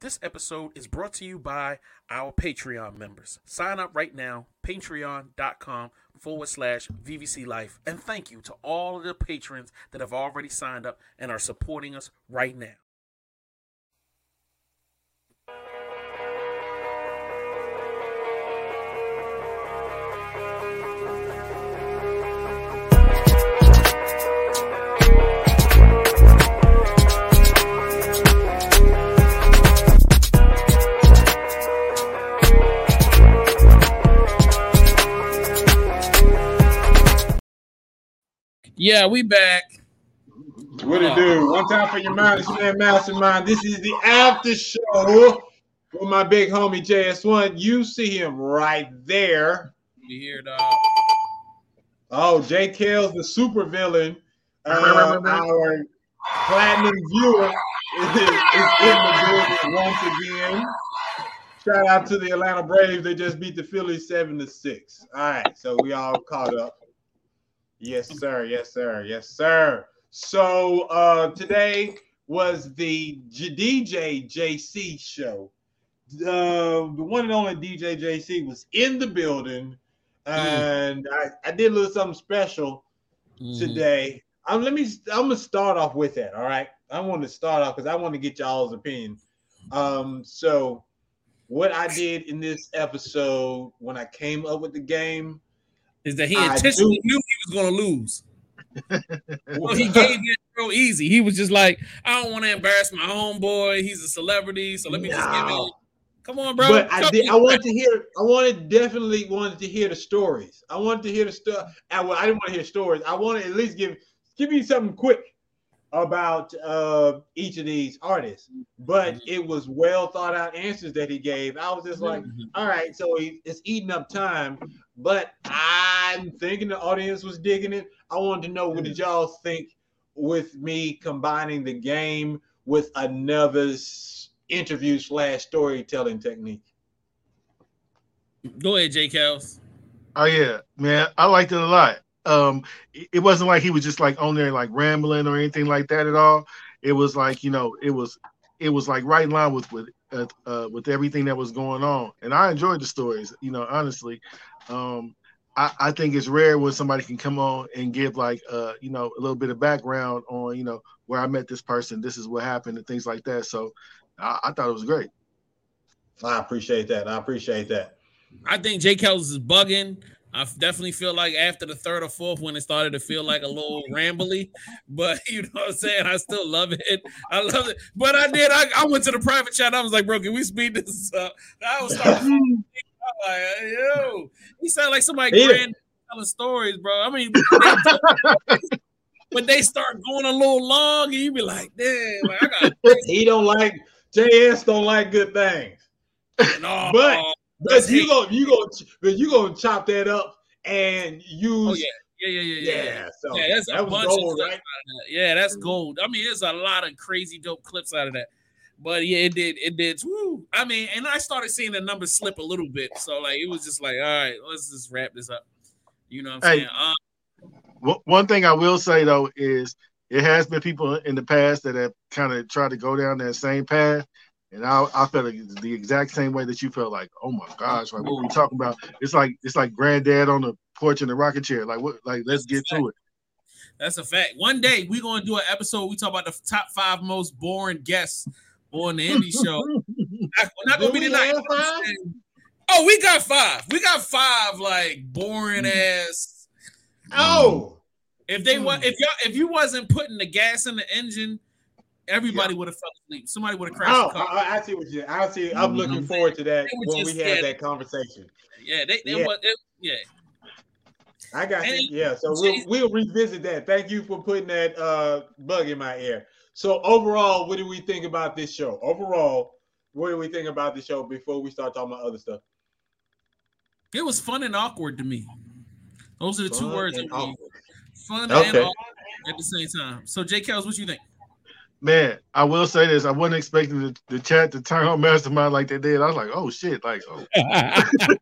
This episode is brought to you by our Patreon members. Sign up right now, patreon.com forward slash VVC Life. And thank you to all of the patrons that have already signed up and are supporting us right now. Yeah, we back. What it do? One time for your mind, it's your man Mastrmynd. This is the after show with my big homie JS1. You see him right there. You hear dog? Oh, JKelz, the super villain. Uh, our platinum viewer is, is in the building once again. Shout out to the Atlanta Braves. They just beat the Phillies seven to six. All right, so we all caught up. Yes, sir. Yes, sir. Yes, sir. So uh today was the J- DJ Jaycee show. Uh, the one and only DJ Jaycee was in the building, and I, I did a little something special Mm-hmm. today. Um, let me. I'm gonna start off with that. All right. I want to start off because I want to get y'all's opinion. Um. So, what I did in this episode when I came up with the game, Is that he intentionally knew he was going to lose. Well, he gave it real easy. He was just like, I don't want to embarrass my homeboy. He's a celebrity, so let me just give No. it. Come on, bro. but I did. I wanted to hear. I wanted definitely wanted to hear the stories. I wanted to hear the stuff. I, well, I didn't want to hear stories. I wanted to at least give give me something quick about uh each of these artists. But Mhm. it was well thought out answers that he gave. I was just like, Mhm. all right, so he, it's eating up time. But I'm thinking the audience was digging it. I wanted to know what did y'all think with me combining the game with another interview slash storytelling technique. Go ahead, JKelz. Oh yeah, man, I liked it a lot. Um, it, it wasn't like he was just like on there like rambling or anything like that at all. It was like you know, it was it was like right in line with with uh, uh, with everything that was going on, and I enjoyed the stories. You know, honestly, um, I, I think it's rare when somebody can come on and give like uh you know a little bit of background on you know where I met this person, this is what happened, and things like that. So I, I thought it was great. I appreciate that. I appreciate that. I think JKelz is bugging. I definitely feel like after the third or fourth, when it started to feel like a little rambly, but you know what I'm saying? I still love it. I love it. But I did. I, I went to the private chat. I was like, bro, can we speed this up? I was starting like, yo, he sounded like somebody Yeah. grand telling stories, bro. I mean, but they start going a little long, and you be like, damn, like, I got he don't like JS don't like good things. no, But- But That's you hate. go you go but you gonna chop that up and use oh yeah, yeah, yeah, yeah, yeah. yeah, so Yeah, that's that was bunch of gold, stuff right? Yeah, that's gold. I mean, there's a lot of crazy dope clips out of that. But yeah, it did. It did. Woo. I mean, and I started seeing the numbers slip a little bit. So like, it was just like, all right, let's just wrap this up. You know what I'm Hey. saying? Uh, One- One thing I will say though is it has been people in the past that have kind of tried to go down that same path, and I, I felt the exact same way that you felt like, oh my gosh, like what are we talking about? It's like it's like granddad on the porch in the rocking chair. Like what? Like let's get to it. that's a fact. One day we're gonna do an episode. We talk about the top five most boring guests on the indie show. not, not gonna be tonight. Oh, we got five. We got five like boring ass. Oh, If they wa- Hmm. if y'all if you wasn't putting the gas in the engine, everybody would have fell asleep. Somebody would have crashed oh the car. I, I see what you I see. I'm Mhm. looking forward to that when we have that conversation. yeah, they, they Yeah. was it, yeah. I got And- you. Yeah, so we'll, we'll revisit that. Thank you for putting that uh, bug in my ear. So overall, what do we think about this show? Overall, what do we think about the show before we start talking about other stuff? It was fun and awkward to me. Those are the two words. Fun Okay. and awkward at the same time. So, JKelz, what you think? Man, I will say this: I wasn't expecting the, the chat to turn on Mastrmynd like they did. I was like, oh shit, like oh. it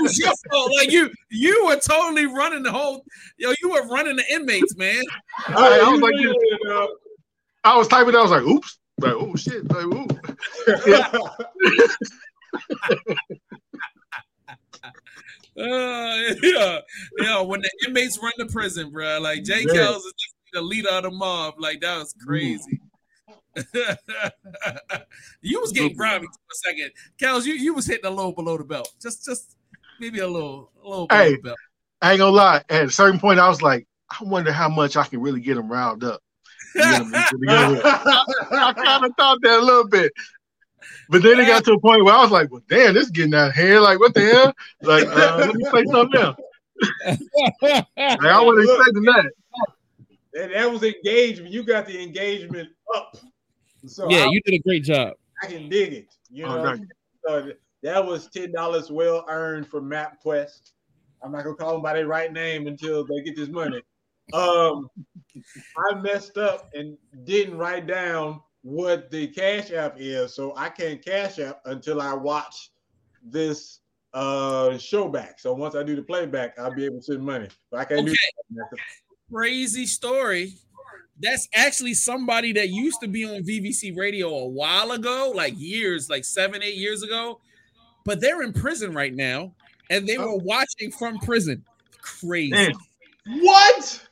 was your fault. Like you, you were totally running the whole. Yo, you were running the inmates, man. Right, I was you like, really, uh, I was typing. I was like, oops. Like, oh shit, like, ooh. Uh, yeah, yeah. When the inmates run the prison, bro, like Jay Yeah. Kells is the leader of the mob. Like that was crazy. you was getting grimy for a second, Kelz. You you was hitting a little below the belt, just just maybe a little a little below Hey. the belt. I ain't gonna lie. At a certain point, I was like, I wonder how much I can really get him riled up. to get 'em to begin with. I kind of thought that a little bit. But then it got to a point where I was like, well, damn, this is getting out of hand. Like, what the hell? Like, uh, let me say something else. Like, I wasn't expecting that. And that was engagement. You got the engagement up. So yeah, I, you did a great job. I can dig it. You know, thank you. so that was ten dollars well earned for MapQuest. I'm not gonna call them by their right name until they get this money. Um, I messed up and didn't write down what the Cash App is, so I can't Cash App until I watch this uh show back. So once I do the playback, I'll be able to send money. But I can't Okay. do that. Crazy story. That's actually somebody that used to be on VVC radio a while ago, like years, like seven, eight years ago. But they're in prison right now, and they oh. were watching from prison. Crazy, Damn. What?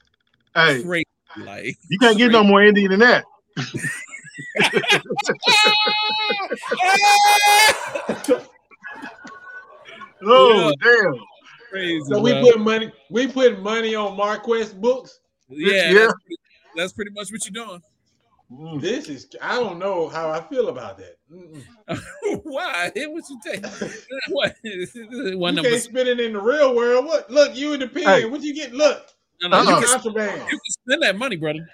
Hey, crazy. Like you can't get no more Indian than that. Oh, damn. Crazy. So we bro. put money, we put money on MarQuest books. yeah, Yeah. That's, pretty, that's pretty much what you're doing. Mm. This is I don't know how I feel about that. Why? What you take? what? One you number. can't spend it in the real world. What? Look, you in the pen. Hey. What you get? Look, No, no, Uh-uh. you, you can, contraband. you can spend that money, brother.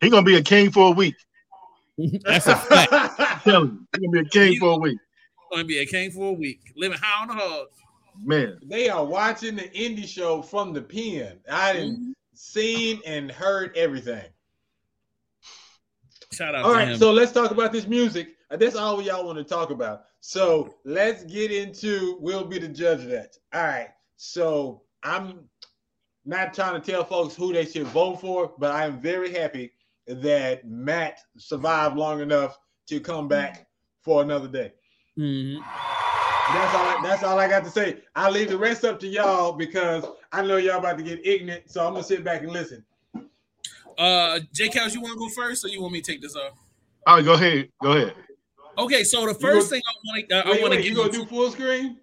He gonna be a king for a week. That's a fact. I'm you, he gonna be a king for a week. Going to be a king for a week, living high on the hog. Man, they are watching the indie show from the pen. I didn't Mm-hmm. seen and heard everything. Shout out All to right, him. so let's talk about this music. That's all y'all want to talk about. So let's get into. We'll be the judge of that. All right. So I'm not trying to tell folks who they should vote for, but I am very happy that Matt survived long enough to come back for another day. Mhm. That's all. I, that's all I got to say. I'll leave the rest up to y'all because I know y'all about to get ignorant. So I'm gonna sit back and listen. Uh, JKelz, you want to go first, or you want me to take this off? all right, go ahead, go ahead. Okay, so the first go- thing I want to, uh, I want to wait, get you gonna do full screen?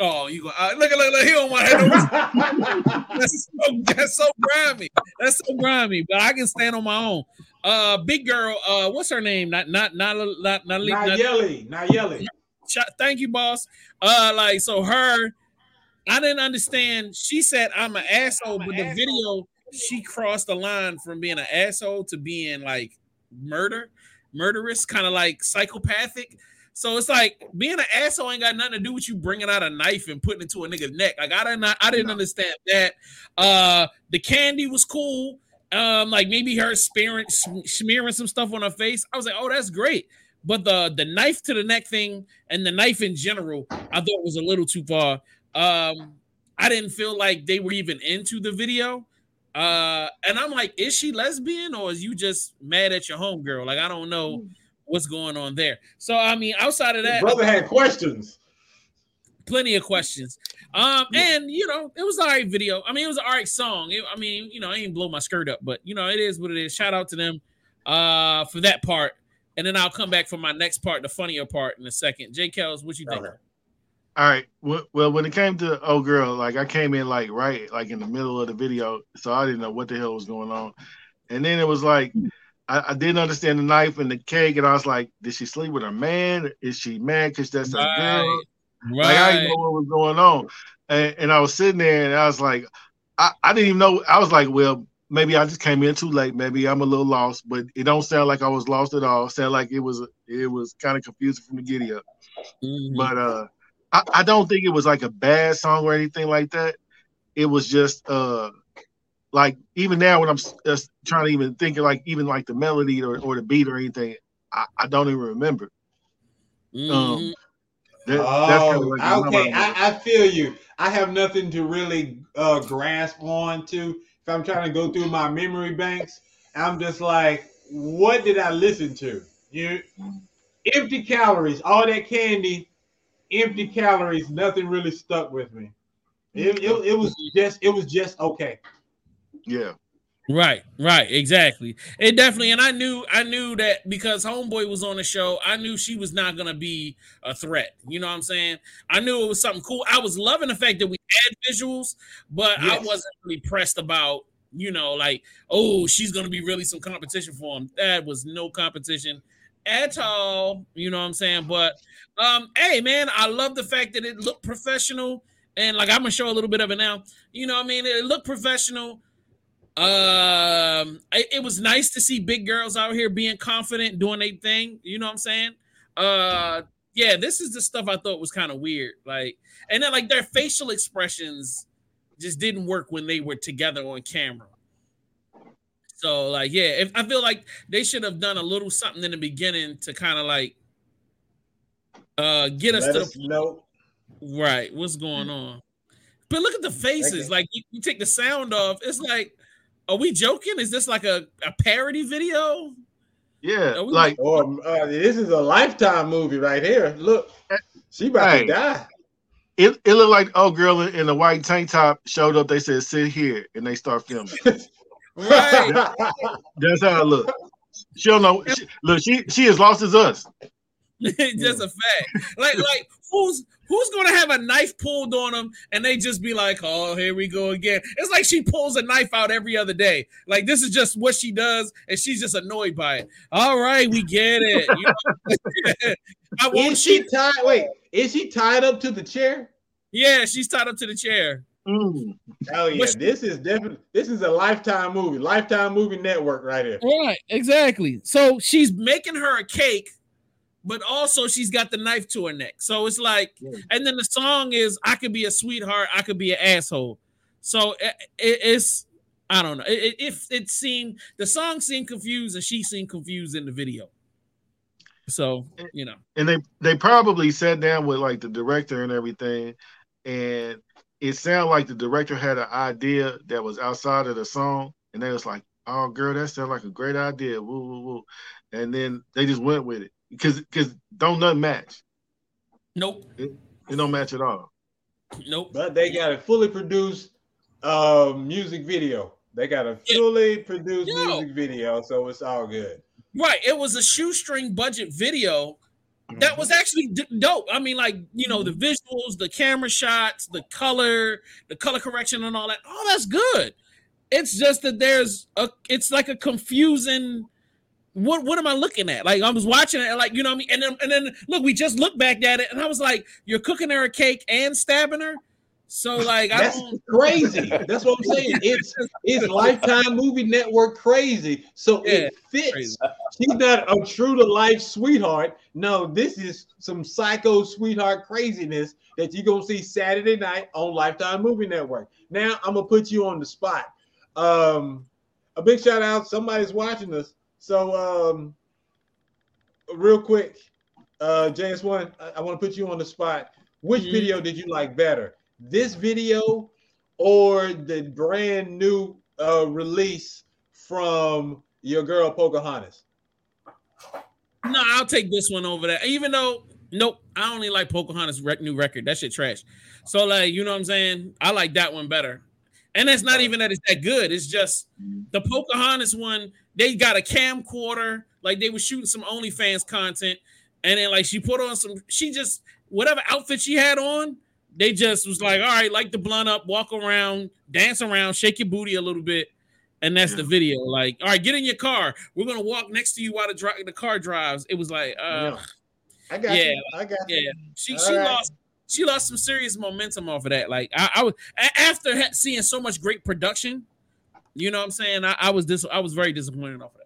Oh, you go. Uh, look, look, look. He don't want to. That's so, that's so grimy. That's so grimy. But I can stand on my own. Uh, big girl. Uh, what's her name? Not, not, not, not, not, not, Nayeli, Nayeli. Sh- Thank you, boss. Uh, like so, her. I didn't understand. She said I'm an asshole, but the video she crossed the line from being an asshole to being like murder, murderous, kind of like psychopathic. So it's like being an asshole ain't got nothing to do with you bringing out a knife and putting it to a nigga's neck. Like I didn't, I didn't understand that. Uh, the candy was cool. Um, like maybe her smearing, smearing some stuff on her face. I was like, oh, that's great. But the the knife to the neck thing and the knife in general, I thought was a little too far. Um, I didn't feel like they were even into the video. Uh, and I'm like, is she lesbian or is you just mad at your homegirl? Like, I don't know what's going on there. So, I mean, outside of that, Brother had questions. plenty of questions. Um, and you know, it was all right video. I mean, it was an all right song. It- I mean, you know, I ain't blow my skirt up, but you know, it is what it is. Shout out to them uh for that part. And then I'll come back for my next part, the funnier part in a second. JKelz, what you think? Okay. All right. Well, when it came to oh girl, like I came in like right like in the middle of the video, so I didn't know what the hell was going on. And then it was like I, I didn't understand the knife and the cake, and I was like, did she sleep with her man? Is she mad because that's a girl? Right. Like I didn't know what was going on. And, and I was sitting there and I was like, I, I didn't even know. I was like, well, maybe I just came in too late. Maybe I'm a little lost, but it don't sound like I was lost at all. It sounded like it was it was kind of confusing from the giddy up. Mhm. But uh I, I don't think it was like a bad song or anything like that. It was just uh like even now when I'm s- uh, trying to even think of like even like the melody or, or the beat or anything, I, I don't even remember. Mhm. Um, That, that's Oh, like okay. I, I feel you. I have nothing to really uh, grasp on to. If I'm trying to go through my memory banks, I'm just like, what did I listen to? You empty calories, all that candy, empty calories. Nothing really stuck with me. It, it, it was just it was just okay. Yeah. Right, right, exactly. It definitely, and I knew, I knew that because Homeboy was on the show, I knew she was not gonna be a threat. You know what I'm saying? I knew it was something cool. I was loving the fact that we had visuals, but yes. I wasn't really pressed about, you know, like, oh, she's gonna be really some competition for him. That was no competition at all. You know what I'm saying? But um, hey, man, I love the fact that it looked professional, and like I'm gonna show a little bit of it now. You know, what I mean, it looked professional um, it, it, was nice to see big girls out here being confident, doing their thing. You know what I'm saying? Uh, yeah, this is the stuff I thought was kind of weird. Like, and then like their facial expressions just didn't work when they were together on camera. So like, yeah, if I feel like they should have done a little something in the beginning to kind of like uh get us Let to us know. right what's going on. But look at the faces. Like you, you take the sound off, it's like are we joking? Is this like a, a parody video? Yeah, like or uh, this is a lifetime movie right here. Look, she about hey, to die. It, it looked like oh girl in, in the white tank top showed up. They said sit here, and they start filming. right, that's how it look. She don't know. She, look, she she as lost as us. Just a fact. Like like who's who's gonna have a knife pulled on them and they just be like, oh, here we go again. It's like she pulls a knife out every other day. Like this is just what she does, and she's just annoyed by it. All right, we get it. You know? is she tied? Wait, is she tied up to the chair? Yeah, she's tied up to the chair. Mm. Hell yeah! She, this is definitely this is a lifetime movie, lifetime movie network right here. Right, exactly. So she's making her a cake but also she's got the knife to her neck. So it's like, yeah. and then the song is "I could be a sweetheart, I could be an asshole." So it, it, it's I don't know. It, it, it seemed the song seemed confused, and she seemed confused in the video. So you know, and they they probably sat down with like the director and everything, and it sounded like the director had an idea that was outside of the song, and they was like, "Oh, girl, that sounds like a great idea." Woo, woo, woo. And then they just went with it because because don't nothing match. Nope. It, it, don't match at all. Nope. But they got a fully produced uh, music video. They got a fully produced Yo. music video, so it's all good. Right. It was a shoestring budget video that mm-hmm. was actually d- dope. I mean, like you know, the visuals, the camera shots, the color, the color correction, and all that. Oh, that's good. It's just that there's a. It's like a confusing what what am I looking at? Like I was watching it, like you know what I mean. And then and then look, we just looked back at it, and I was like, you're cooking her a cake and stabbing her. So like that's crazy. That's what I'm saying. It's it's Lifetime Movie Network crazy. So yeah, it fits. Crazy. She's not a true to life sweetheart. No, this is some psycho sweetheart craziness that you're gonna see Saturday night on Lifetime Movie Network. Now I'm gonna put you on the spot. Um, a big shout out. Somebody's watching us. So, um, real quick, uh, JS1, I, I want to put you on the spot. Which mm-hmm. video did you like better? This video or the brand new uh, release from your girl Pocahontas? No, I'll take this one over that. Even though, nope, I only like Pocahontas' rec- new record. That shit trash. So, like, you know what I'm saying? I like that one better. And that's not even that it's that good. It's just the Pocahontas one they got a camcorder, like they were shooting some OnlyFans content, and then like she put on some, she just whatever outfit she had on, they just was like, all right, like the blunt up, walk around, dance around, shake your booty a little bit, and that's yeah. the video. Like, all right, get in your car. We're gonna walk next to you while the, dri- the car drives. It was like, uh, I got yeah, you. I got yeah. You. She all she right. lost she lost some serious momentum off of that. Like I, I was after seeing so much great production you know what I'm saying? I, I was dis- I was very disappointed off of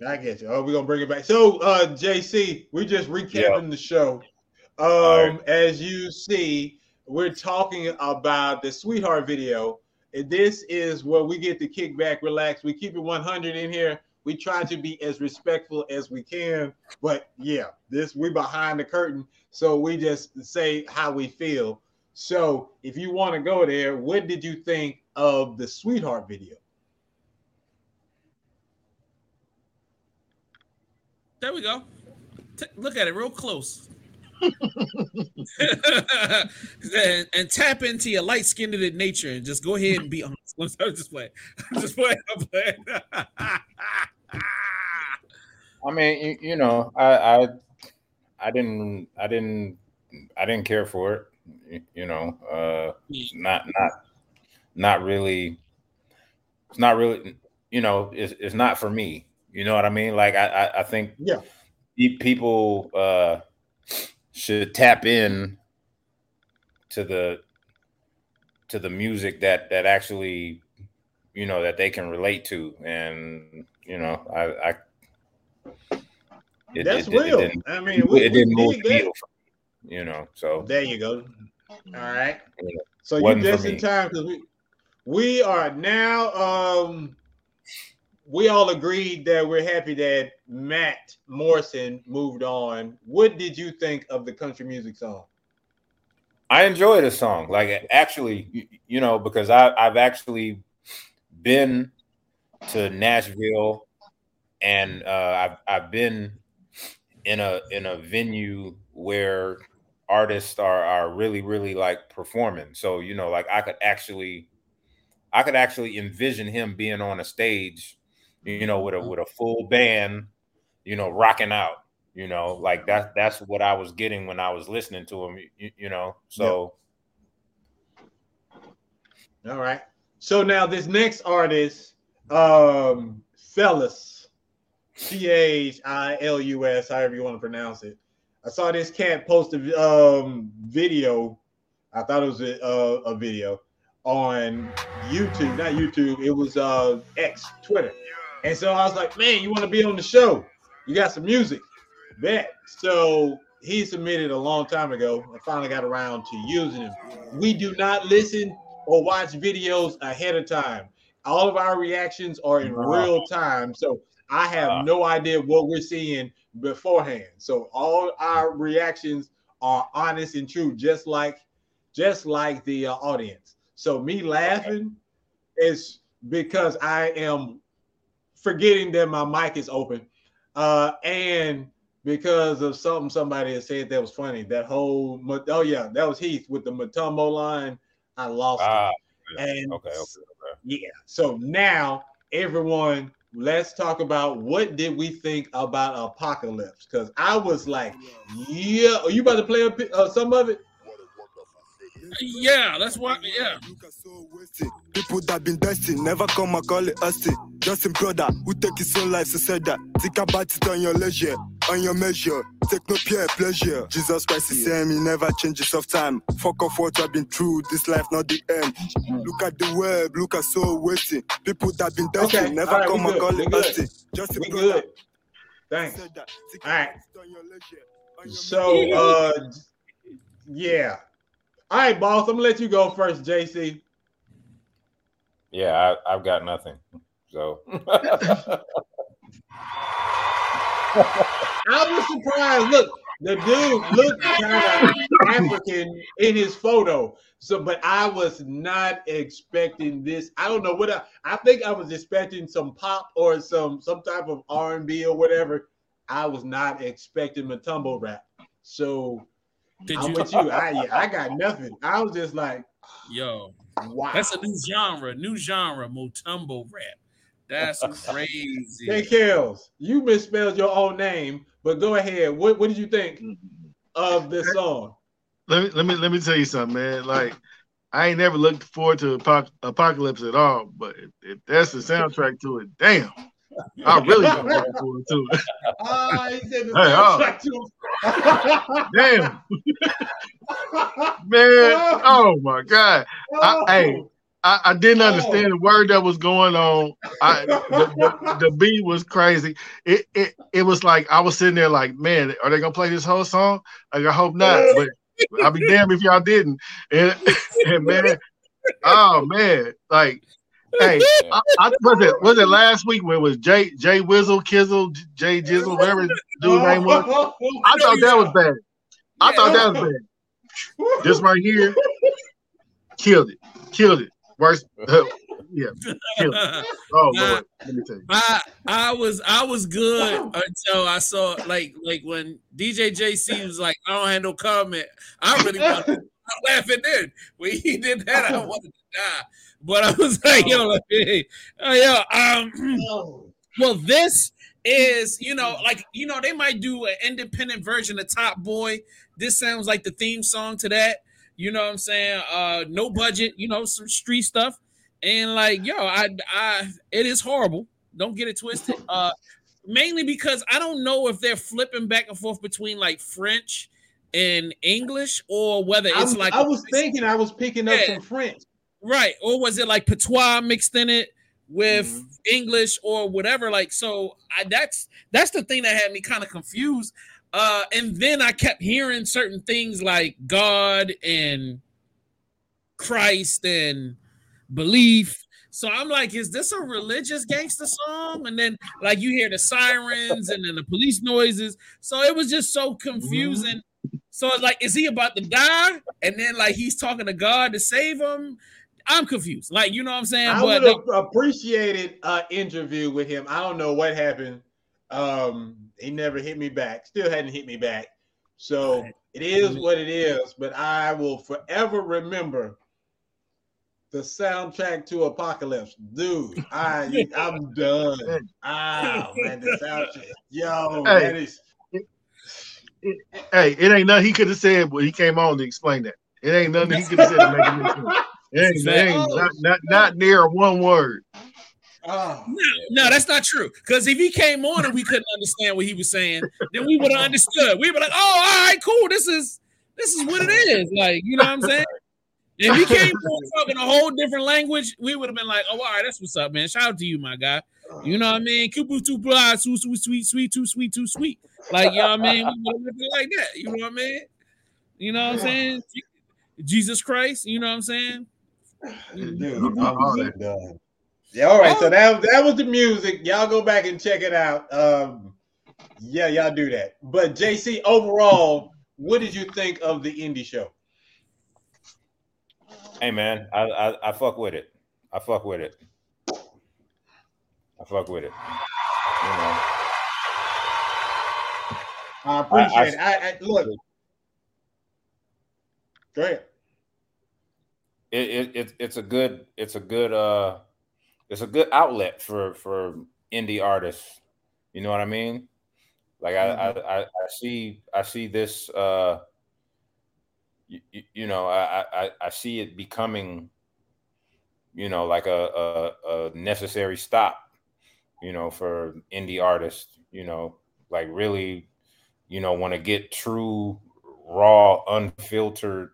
that. I get you. Oh, we're gonna bring it back. So uh Jaycee, we're just recapping the show. Um, right. as you see, we're talking about the sweetheart video. And this is where we get to kick back, relax. We keep it 100 in here. We try to be as respectful as we can, but yeah, this we behind the curtain, so we just say how we feel. So if you want to go there, what did you think of the sweetheart video? There we go. T- look at it real close. and, and, tap into your light skinned nature and just go ahead and be honest. I'm just playing. I'm just playing. I'm playing. I mean, you, you know, I, I, I didn't, I didn't, I didn't care for it. You, you know, uh, not, not, not really. It's not really, you know, it's, it's not for me. You know what I mean? Like, I, I, I think, yeah, people uh, should tap in to the to the music that that actually you know that they can relate to and you know i i it, that's it, real. It I mean, we, it didn't move needle, you know. So there you go. All right. So you just in time because we we are now. Um, we all agreed that we're happy that Matt Morrison moved on. What did you think of the country music song? I enjoy the song. Like actually, you know, because I, I've actually been to Nashville and uh, I've I've been in a in a venue where artists are are really really like performing. So you know, like I could actually I could actually envision him being on a stage, you know, with a with a full band, you know, rocking out. You know, like that that's what I was getting when I was listening to him. You, you know, so. All right. So now this next artist, um, Philus P H I L U S, however you want to pronounce it. I saw this cat post a um, video. I thought it was a, uh, a video on YouTube, not YouTube. It was uh, X, Twitter. And so I was like, man, you want to be on the show? You got some music. Bet. So he submitted a long time ago. I finally got around to using him. We do not listen or watch videos ahead of time. All of our reactions are in real time. So I have no idea what we're seeing beforehand. So all our reactions are honest and true, just like just like the uh, audience. So me laughing is because I am forgetting that my mic is open, uh, and because of something somebody had said that was funny. That whole oh yeah, that was Heath with the Mutombo line. I lost ah, it. And okay, okay, okay. yeah. So now everyone let's talk about what did we think about Apocalypse? Because I was like, yeah, are you about to play a, uh, some of it? Yeah, that's what. Yeah. People that been destined never come and call it us. Just a brother who take his own life, so said that. Think about it on your leisure, on your measure. Take no pure pleasure. Jesus Christ is saying he never changes of time. Fuck off what I've been through. This life not the end. Look at the web, look at so waiting. People that been destined okay. never right, come and call it us. Just a we brother. Good. Thanks. All right. So, uh, yeah. All right, boss. I'm gonna let you go first, Jaycee. Yeah, I, have got nothing. So I was surprised. Look, the dude looked kind of African in his photo. So, but I was not expecting this. I don't know what I, I think I was expecting some pop or some some type of R and B or whatever. I was not expecting Mutombo rap. So did I'm you? with you. I yeah, I got nothing. I was just like, yo, wow, that's a new genre, new genre, Mutombo rap. That's crazy. Hey, Kelz, you misspelled your own name, but go ahead. What what did you think of this song? Let me let me let me tell you something, man. Like I ain't never looked forward to Apocalypse at all, but if, if that's the soundtrack to it, damn. I really don't look forward to it. Uh, he said the hey, oh. Damn. Man, oh my God. I, hey, I, I, didn't understand the word that was going on. I, the, the, the, beat was crazy. It, it it was like I was sitting there like, man, are they gonna play this whole song? Like, I hope not, but I'll be damned if y'all didn't. And, and man, oh man, like hey, I, I, was it was it last week when it was Jay Jay Wizzle Kizzle Jay Jizzle whatever dude oh. name was? I thought that was bad. I thought that was bad. This right here killed it, killed it. Worst, uh, Yeah. oh Lord, let me tell you. I I was I was good until I saw like like when DJ Jaycee was like, I don't have no comment. I really wanted to laughing then. When he did that, I wanted to die. But I was like, yo, like, hey, uh, um well, this is you know, like you know, they might do an independent version of Top Boy. This sounds like the theme song to that. You know what I'm saying? Uh no budget, you know, some street stuff. And like, yo, I I it is horrible. Don't get it twisted. Uh mainly because I don't know if they're flipping back and forth between like French and English or whether I it's was, like I was thinking I was picking up Yeah. some French. Right, or was it like patois mixed in it with Mhm. English or whatever? Like, so I that's that's the thing that had me kind of confused. Uh, and then I kept hearing certain things like God and Christ and belief. So I'm like, is this a religious gangster song? And then like you hear the sirens and then the police noises. So it was just so confusing. So it's like, is he about to die? And then like he's talking to God to save him. I'm confused. Like, you know what I'm saying? I But would have appreciated an interview with him. I don't know what happened. Um, he never hit me back. Still hadn't hit me back. So it is what it is. But I will forever remember the soundtrack to Apocalypse, dude. I I'm done. Ah man, the soundtrack. Yo, Hey. that is Hey, it ain't nothing he could have said, but he came on to explain that. It ain't nothing he could have said to make it make sense. It ain't, it not, not, not near one word. oh, No, no, that's not true. Because if he came on and we couldn't understand what he was saying, then we would have understood. We'd be like, "Oh, all right, cool. This is this is what it is." Like, you know what I'm saying? If he came on talking a whole different language, we would have been like, "Oh, all right, that's what's up, man. Shout out to you, my guy." You know what I mean? Kupu too blah, too sweet, sweet, sweet, too sweet, too sweet. Like, you know what I mean? We would have been like that. You know what I mean? You know what I'm saying? Jesus Christ. You know what I'm saying? Dude, I'm all that. done. Yeah, all right. So that that was the music. Y'all go back and check it out. Um, yeah, y'all do that. But Jaycee, overall, what did you think of the indie show? Hey man, I, I I fuck with it. I fuck with it. I fuck with it. You know, I appreciate I- it. I, I look. Go ahead. It, it, it it's a good it's a good uh it's a good outlet for for indie artists. You know what I mean? Like I I, I, I see I see this uh you, you know I, I I see it becoming you know like a, a a necessary stop you know for indie artists you know like really you know want to get true raw unfiltered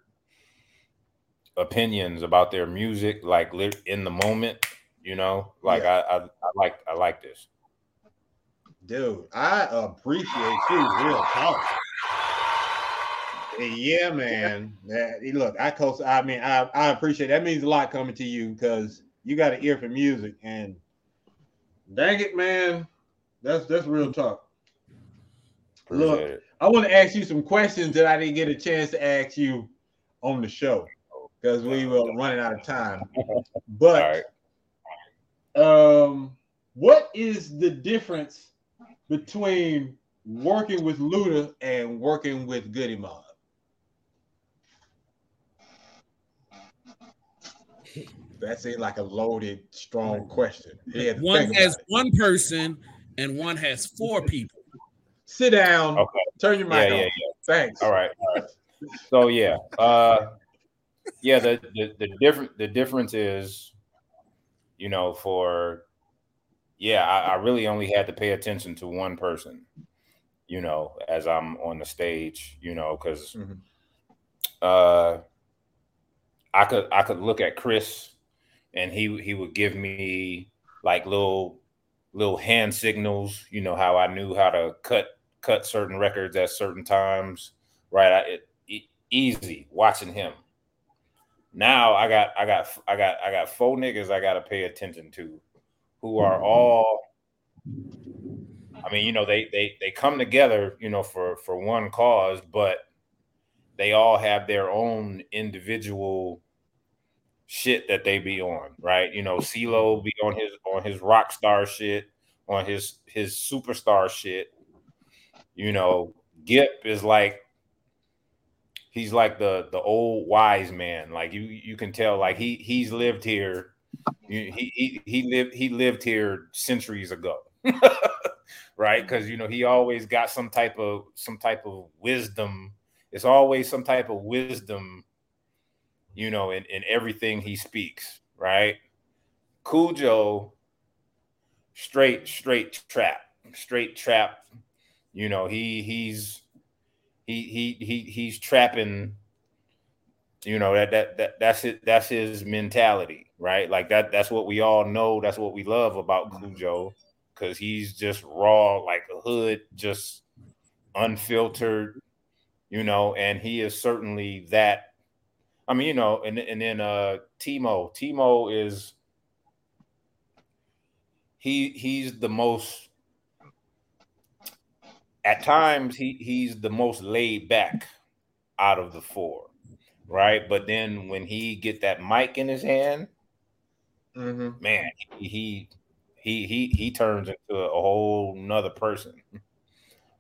opinions about their music like in the moment you know like I, I i like i like this Dude, I appreciate you. Real talk. Yeah, man. That, look, I co- I mean, I, I appreciate that means a lot coming to you because you got an ear for music, and dang it, man, that's that's real talk. Look, it. I want to ask you some questions that I didn't get a chance to ask you on the show because we were running out of time. But right um, what is the difference between working with Luda and working with Goodie Mob? That's it, like a loaded, strong question. You had to One has it. one person and one has four people. Sit down. okay Turn your yeah mic yeah on. yeah Thanks. all right all right so yeah uh yeah the, the the different the difference is you know for yeah I, I really only had to pay attention to one person you know as i'm on the stage you know because Mhm. uh i could i could look at chris and he he would give me like little little hand signals you know how i knew how to cut cut certain records at certain times right I, it, e- easy watching him now i got i got i got i got four niggas i gotta pay attention to who are mm-hmm. all i mean you know they they they come together you know for for one cause but they all have their own individual shit that they be on, right? You know, CeeLo mm-hmm. be on his on his rock star shit, on his his superstar shit. You know, Gipp is like he's like the the old wise man. Like you you can tell like he he's lived here. He he he lived he lived here centuries ago. right? Because you know, he always got some type of some type of wisdom. It's always some type of wisdom, you know, in, in everything he speaks, right? Khujo, straight, straight trap, straight trap. You know, he he's he he he he's trapping. You know that that that that's it. That's his mentality, right? Like that. That's what we all know. That's what we love about Khujo, because he's just raw, like a hood, just unfiltered. You know, and he is certainly that. I mean, you know, and and then uh T-Mo. T-Mo is he he's the most at times he he's the most laid back out of the four, right? But then when he get that mic in his hand, Mm-hmm. man, he he he he, turns into a whole nother person.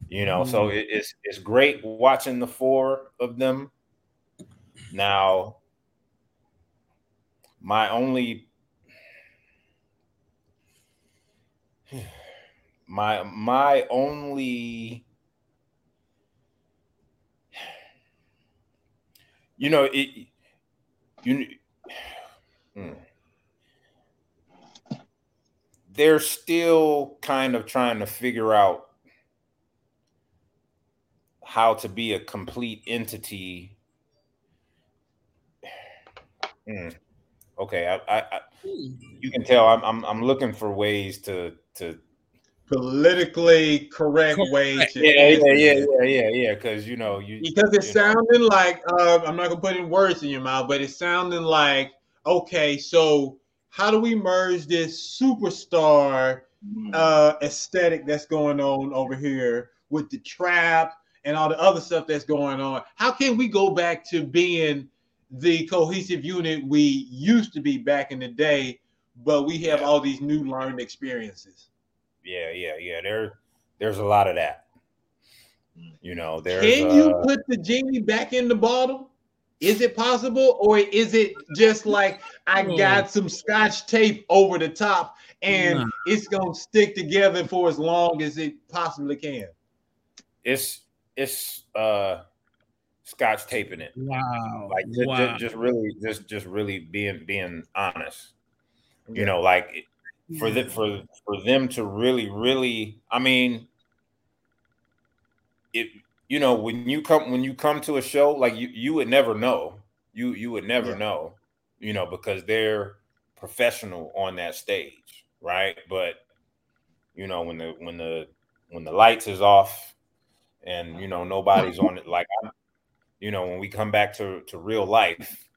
You know, so it, it's it's great watching the four of them. Now, my only my my only you know it you hmm. they're still kind of trying to figure out how to be a complete entity Hmm. okay I, I, I you can tell I'm, I'm i'm looking for ways to to Politically correct way to yeah, answer yeah, yeah, yeah, yeah, yeah. Because you know, you because it's you know, sounding like uh, I'm not gonna put in words in your mouth, but it's sounding like okay, so how do we merge this superstar uh, aesthetic that's going on over here with the trap and all the other stuff that's going on? How can we go back to being the cohesive unit we used to be back in the day, but we have Yeah. all these new learned experiences? Yeah, yeah, yeah. There, there's a lot of that. You know, there's Can you uh, put the genie back in the bottle? Is it possible, or is it just like I Hmm. got some scotch tape over the top and Nah. it's gonna stick together for as long as it possibly can? it's it's uh scotch taping it. Wow. Like just, wow. just really just just really being being honest. You know, like for the, for for them to really really I mean it you know when you come when you come to a show like you you would never know. You you would never Yeah. know, you know, because they're professional on that stage, right? But you know when the when the when the lights is off and you know nobody's on it like you know when we come back to to real life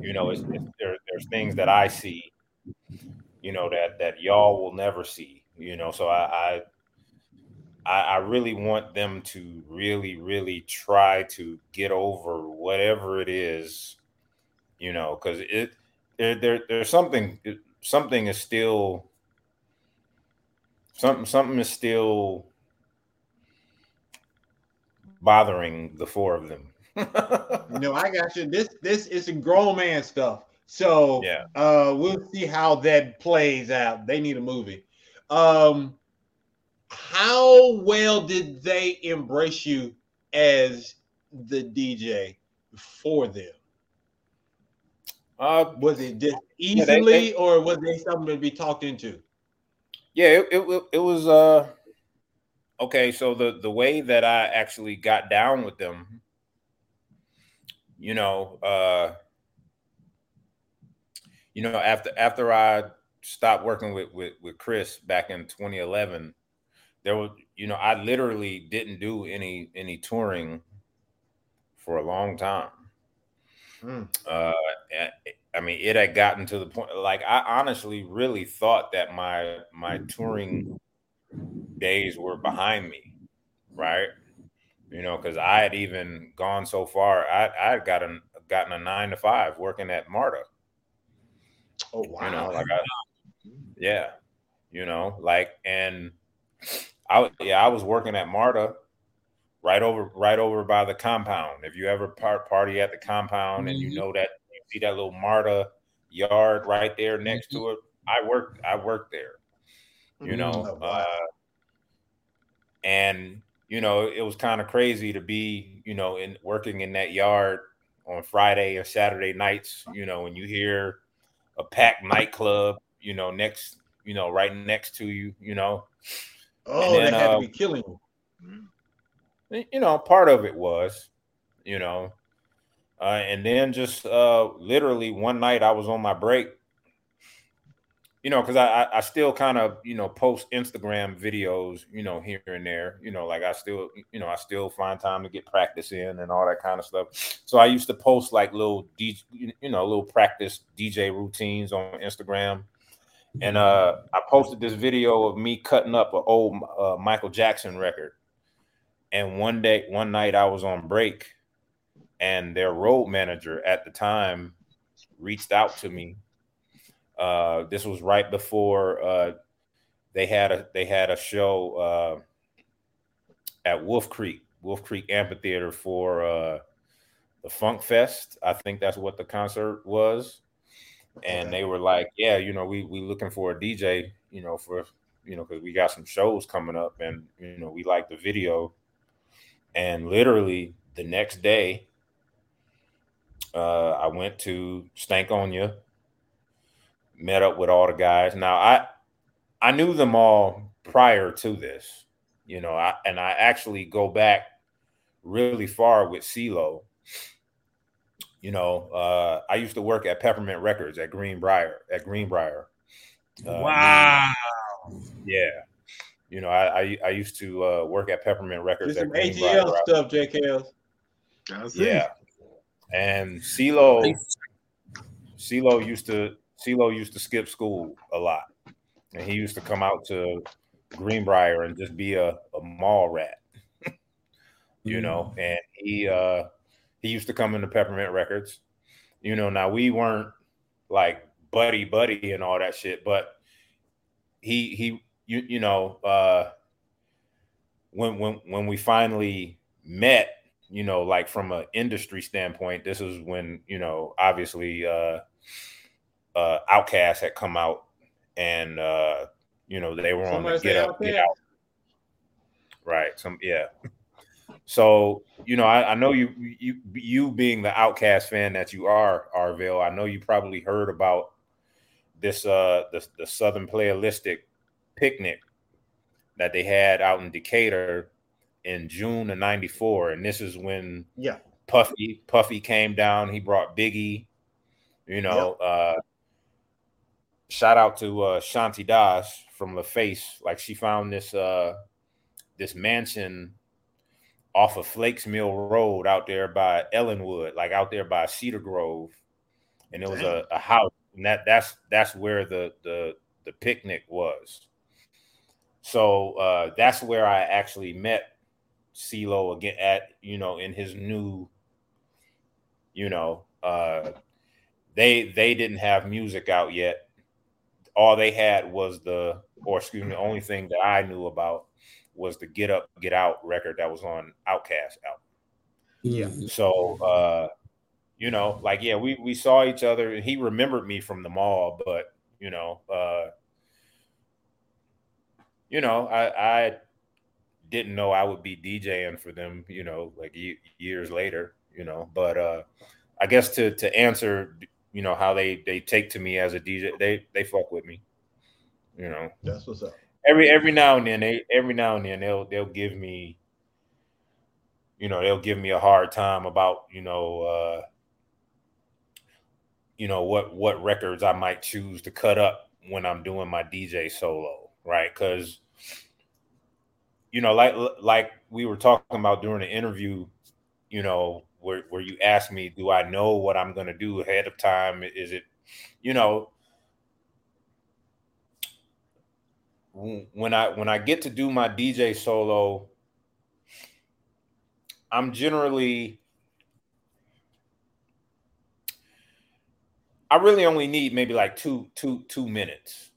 you know it's, it's there, there's things that i see you know that that y'all will never see you know so i i i, really want them to really really try to get over whatever it is you know because it there, there there's something something is still something something is still bothering the four of them. No, I got you. This this is grown man stuff. So Yeah. uh we'll see how that plays out. They need a movie. Um how well did they embrace you as the DJ for them? Uh, Was it just Yeah, they- easily they- or was there something to be talked into? yeah, it, it it was uh okay. So the the way that I actually got down with them, you know, uh, you know, after after I stopped working with with with Chris back in 2011, there was you know I literally didn't do any any touring for a long time. Hmm. uh I mean it had gotten to the point like I honestly really thought that my my touring days were behind me right you know because I had even gone so far I I had gotten gotten a nine to five working at MARTA. Oh wow! You know, like I, yeah, you know, like and I yeah I was working at MARTA right over right over by the compound. If you ever part party at the compound and you mm-hmm. know that you see that little MARTA yard right there next mm-hmm. to it, I worked I worked there. You know, mm-hmm. oh, uh, and you know it was kind of crazy to be you know in working in that yard on Friday or Saturday nights. You know, when you hear a packed nightclub, you know, next you know right next to you, you know. Oh, then, that had uh, to be killing you. You know, part of it was, you know, uh, and then just uh, literally one night I was on my break, you know, because I, I still kind of you know post Instagram videos, you know, here and there, you know, like I still you know I still find time to get practice in and all that kind of stuff. So I used to post like little DJ, you know, little practice DJ routines on Instagram. And uh, I posted this video of me cutting up an old uh, Michael Jackson record and one day, one night, I was on break, and their road manager at the time reached out to me. Uh, this was right before uh, they had a they had a show uh, at Wolf Creek, Wolf Creek Amphitheater for uh, the Funk Fest. I think that's what the concert was. And they were like, "Yeah, you know, we we looking for a DJ, you know, for you know, because we got some shows coming up, and you know, we like the video." And literally the next day, uh, I went to Stankonia, met up with all the guys. Now I I knew them all prior to this, you know, I, and I actually go back really far with CeeLo. You know, uh, I used to work at Peppermint Records at Greenbrier at Greenbrier. Uh, wow. Yeah. You know, I I, I used to uh, work at Peppermint Records. some AGL stuff, JKL. Yeah, and CeeLo, CeeLo used to CeeLo used to skip school a lot, and he used to come out to Greenbrier and just be a, a mall rat, you know. Mm. And he uh he used to come into Peppermint Records, you know. Now we weren't like buddy buddy and all that shit, but he he you you know uh, when when when we finally met you know like from an industry standpoint this is when you know obviously uh uh OutKast had come out and uh you know they were Somebody on the get up get out right some yeah so you know I, I, know you you you being the OutKast fan that you are arville i know you probably heard about this uh the, the southern playalistic picnic that they had out in Decatur in June of '94, and this is when yeah Puffy Puffy came down. He brought Biggie. You know, yeah. uh, shout out to uh, Shanti Das from LaFace. Like she found this uh, this mansion off of Flakes Mill Road out there by Ellenwood, like out there by Cedar Grove, and it was a, a house. And that that's that's where the the the picnic was. So uh, that's where I actually met CeeLo again at you know in his new, you know, uh, they they didn't have music out yet. All they had was the, or excuse me, the only thing that I knew about was the Get Up Get Out record that was on OutKast album. Yeah. So uh, you know, like yeah, we we saw each other. He remembered me from the mall, but you know, uh, you know, I, I didn't know I would be DJing for them, you know, like years later, you know. But uh, I guess to to answer, you know, how they they take to me as a DJ, they they fuck with me, you know. That's what's up. Every every now and then, they every now and then they'll they'll give me, you know, they'll give me a hard time about you know, uh, you know what what records I might choose to cut up when I'm doing my DJ solo, right? Because you know, like like we were talking about during the interview, you know, where where you ask me, do I know what I'm going to do ahead of time? Is it, you know, when I when I get to do my DJ solo, I'm generally I really only need maybe like two two two minutes.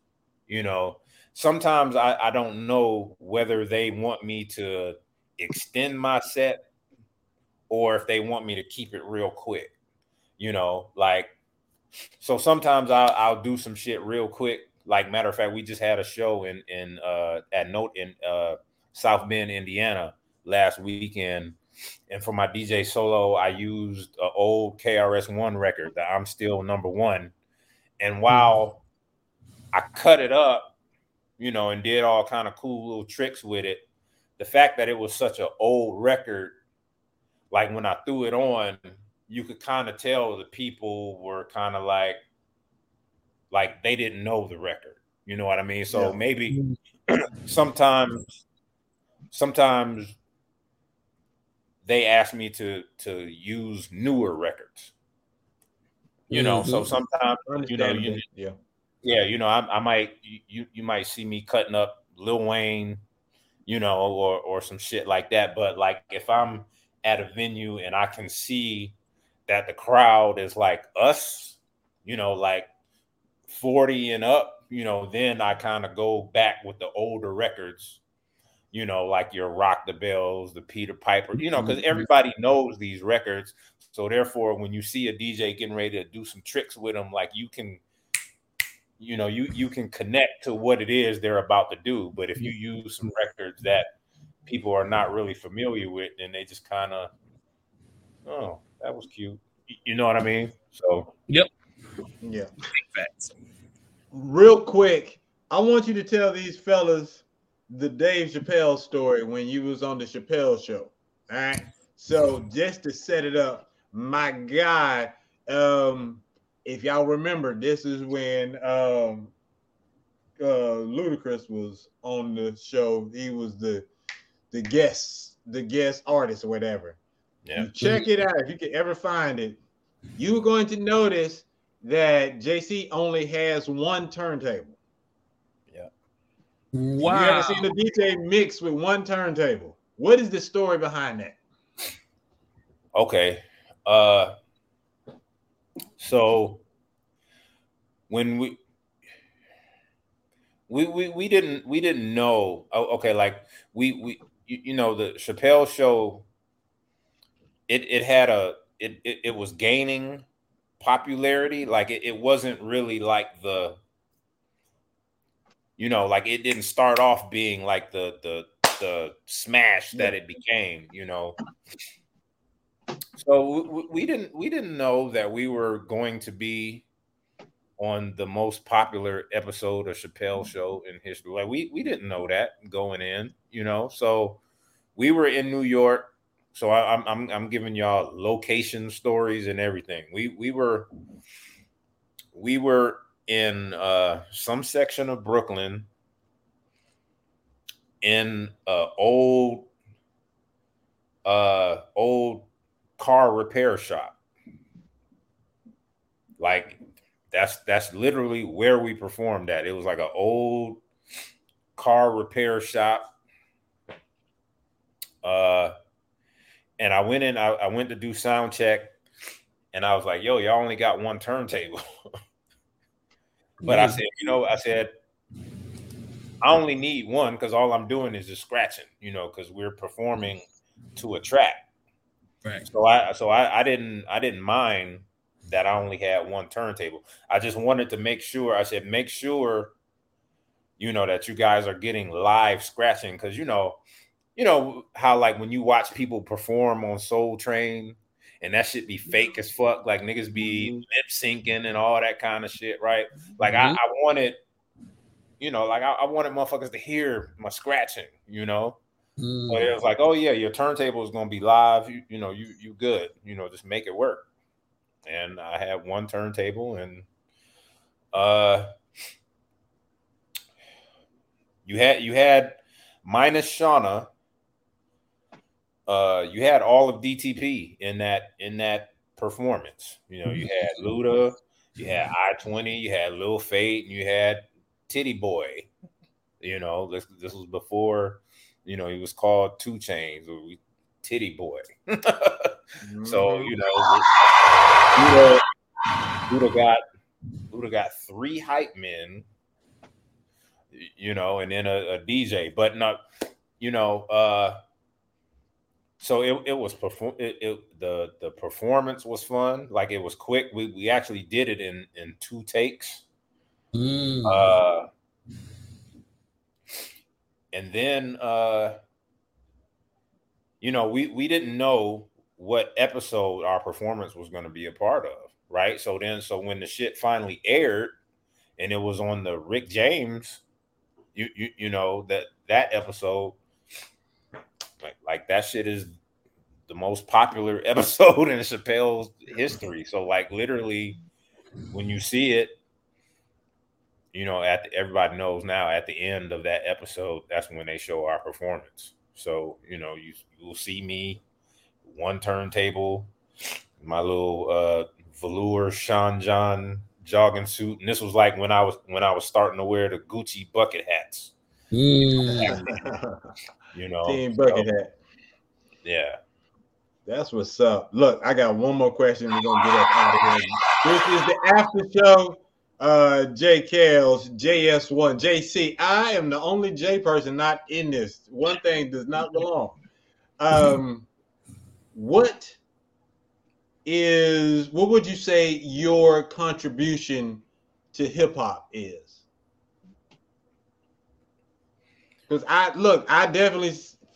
You know, sometimes I, I don't know whether they want me to extend my set or if they want me to keep it real quick. You know, like so sometimes I'll, I'll do some shit real quick. Like matter of fact, we just had a show in in uh, at Note in uh, South Bend, Indiana last weekend, and for my DJ solo, I used an old KRS One record that I'm still number one. And while I cut it up, you know, and did all kind of cool little tricks with it, the fact that it was such an old record, like when I threw it on, you could kind of tell the people were kind of like like they didn't know the record. You know what I mean? So yeah. maybe sometimes sometimes they ask me to to use newer records. You know, mm-hmm. so sometimes you know you yeah yeah you know I, I might you you might see me cutting up Lil Wayne, you know, or or some shit like that. But like if I'm at a venue and I can see that the crowd is like us, you know, like 40 and up, you know, then I kind of go back with the older records, you know, like your Rock the Bells, the Peter Piper, you know, because mm-hmm. everybody knows these records. So therefore, when you see a DJ getting ready to do some tricks with them, like you can, you know, you you can connect to what it is they're about to do. But if you use some records that people are not really familiar with, and they just kind of, oh, that was cute. You know what I mean? So yep, yeah. Facts. Real quick, I want you to tell these fellas the Dave Chappelle story when you was on the Chappelle show. All right. So just to set it up, my guy, um, if y'all remember, this is when um uh Ludacris was on the show. He was the the guest, the guest artist or whatever. Yeah. You check it out. If you can ever find it, you're going to notice that Jaycee only has one turntable. Yeah. Wow. You ever seen the DJ mix with one turntable? What is the story behind that? Okay. Uh so when we we we, we didn't we didn't know oh, okay like we we you, you know the Chappelle show it it had a it it, it was gaining popularity. Like it, it wasn't really like the you know, like it didn't start off being like the the the smash that it became, you know. So we, we didn't we didn't know that we were going to be on the most popular episode of Chappelle show in history. Like we we didn't know that going in, you know. So we were in New York so I, am I'm I'm giving y'all location stories and everything. We we were we were in uh, some section of Brooklyn in a old uh old car repair shop. Like that's that's literally where we performed at. It was like an old car repair shop. Uh and I went in, I, I went to do sound check, and I was like, yo, y'all only got one turntable. but I said, you know, I said, I only need one because all I'm doing is just scratching, you know, because we're performing to a track. Right. So I so I, I didn't I didn't mind that I only had one turntable. I just wanted to make sure. I said, make sure, you know, that you guys are getting live scratching because you know you know how like when you watch people perform on Soul Train and that should be fake as fuck, like niggas be mm-hmm. lip syncing and all that kind of shit, right? Like mm-hmm. I, I, wanted, you know, like I, I, wanted motherfuckers to hear my scratching, you know. Mm. But it was like, oh yeah, your turntable is gonna be live. You, you know, you you good, you know, just make it work. And I had one turntable and uh you had you had minus Shawnna uh, you had all of DTP in that in that performance. You know, you had Luda, you had I twenty, you had Lil Fate, and you had Titty Boy. You know, this this was before you know he was called 2 Chainz or Titty Boy. so mm-hmm. you know, Luda, Luda got Luda got three hype men, you know, and then a, a DJ, but not, you know, uh, so it, it was perform it, it, the the performance was fun. Like it was quick. We, we actually did it in in two takes. Mm. uh and then uh you know we we didn't know what episode our performance was going to be a part of right so then so when the shit finally aired and it was on the rick james you you, you know that that episode like, like that shit is the most popular episode in Chappelle's history. So like literally when you see it, you know, at the, everybody knows now at the end of that episode, that's when they show our performance. So, you know, you you'll see me one turntable, my little uh velour Sean John jogging suit. And this was like when I was when I was starting to wear the Gucci bucket hats. Mm. You know, Team bucket so, hat. yeah. That's what's up. Look, I got one more question. We're gonna get up out of here. This is the after show. Uh, J Kales, JS-1, Jaycee. I am the only J person not in this. One thing does not belong. Um, what is what would you say your contribution to hip hop is? Because I look, I definitely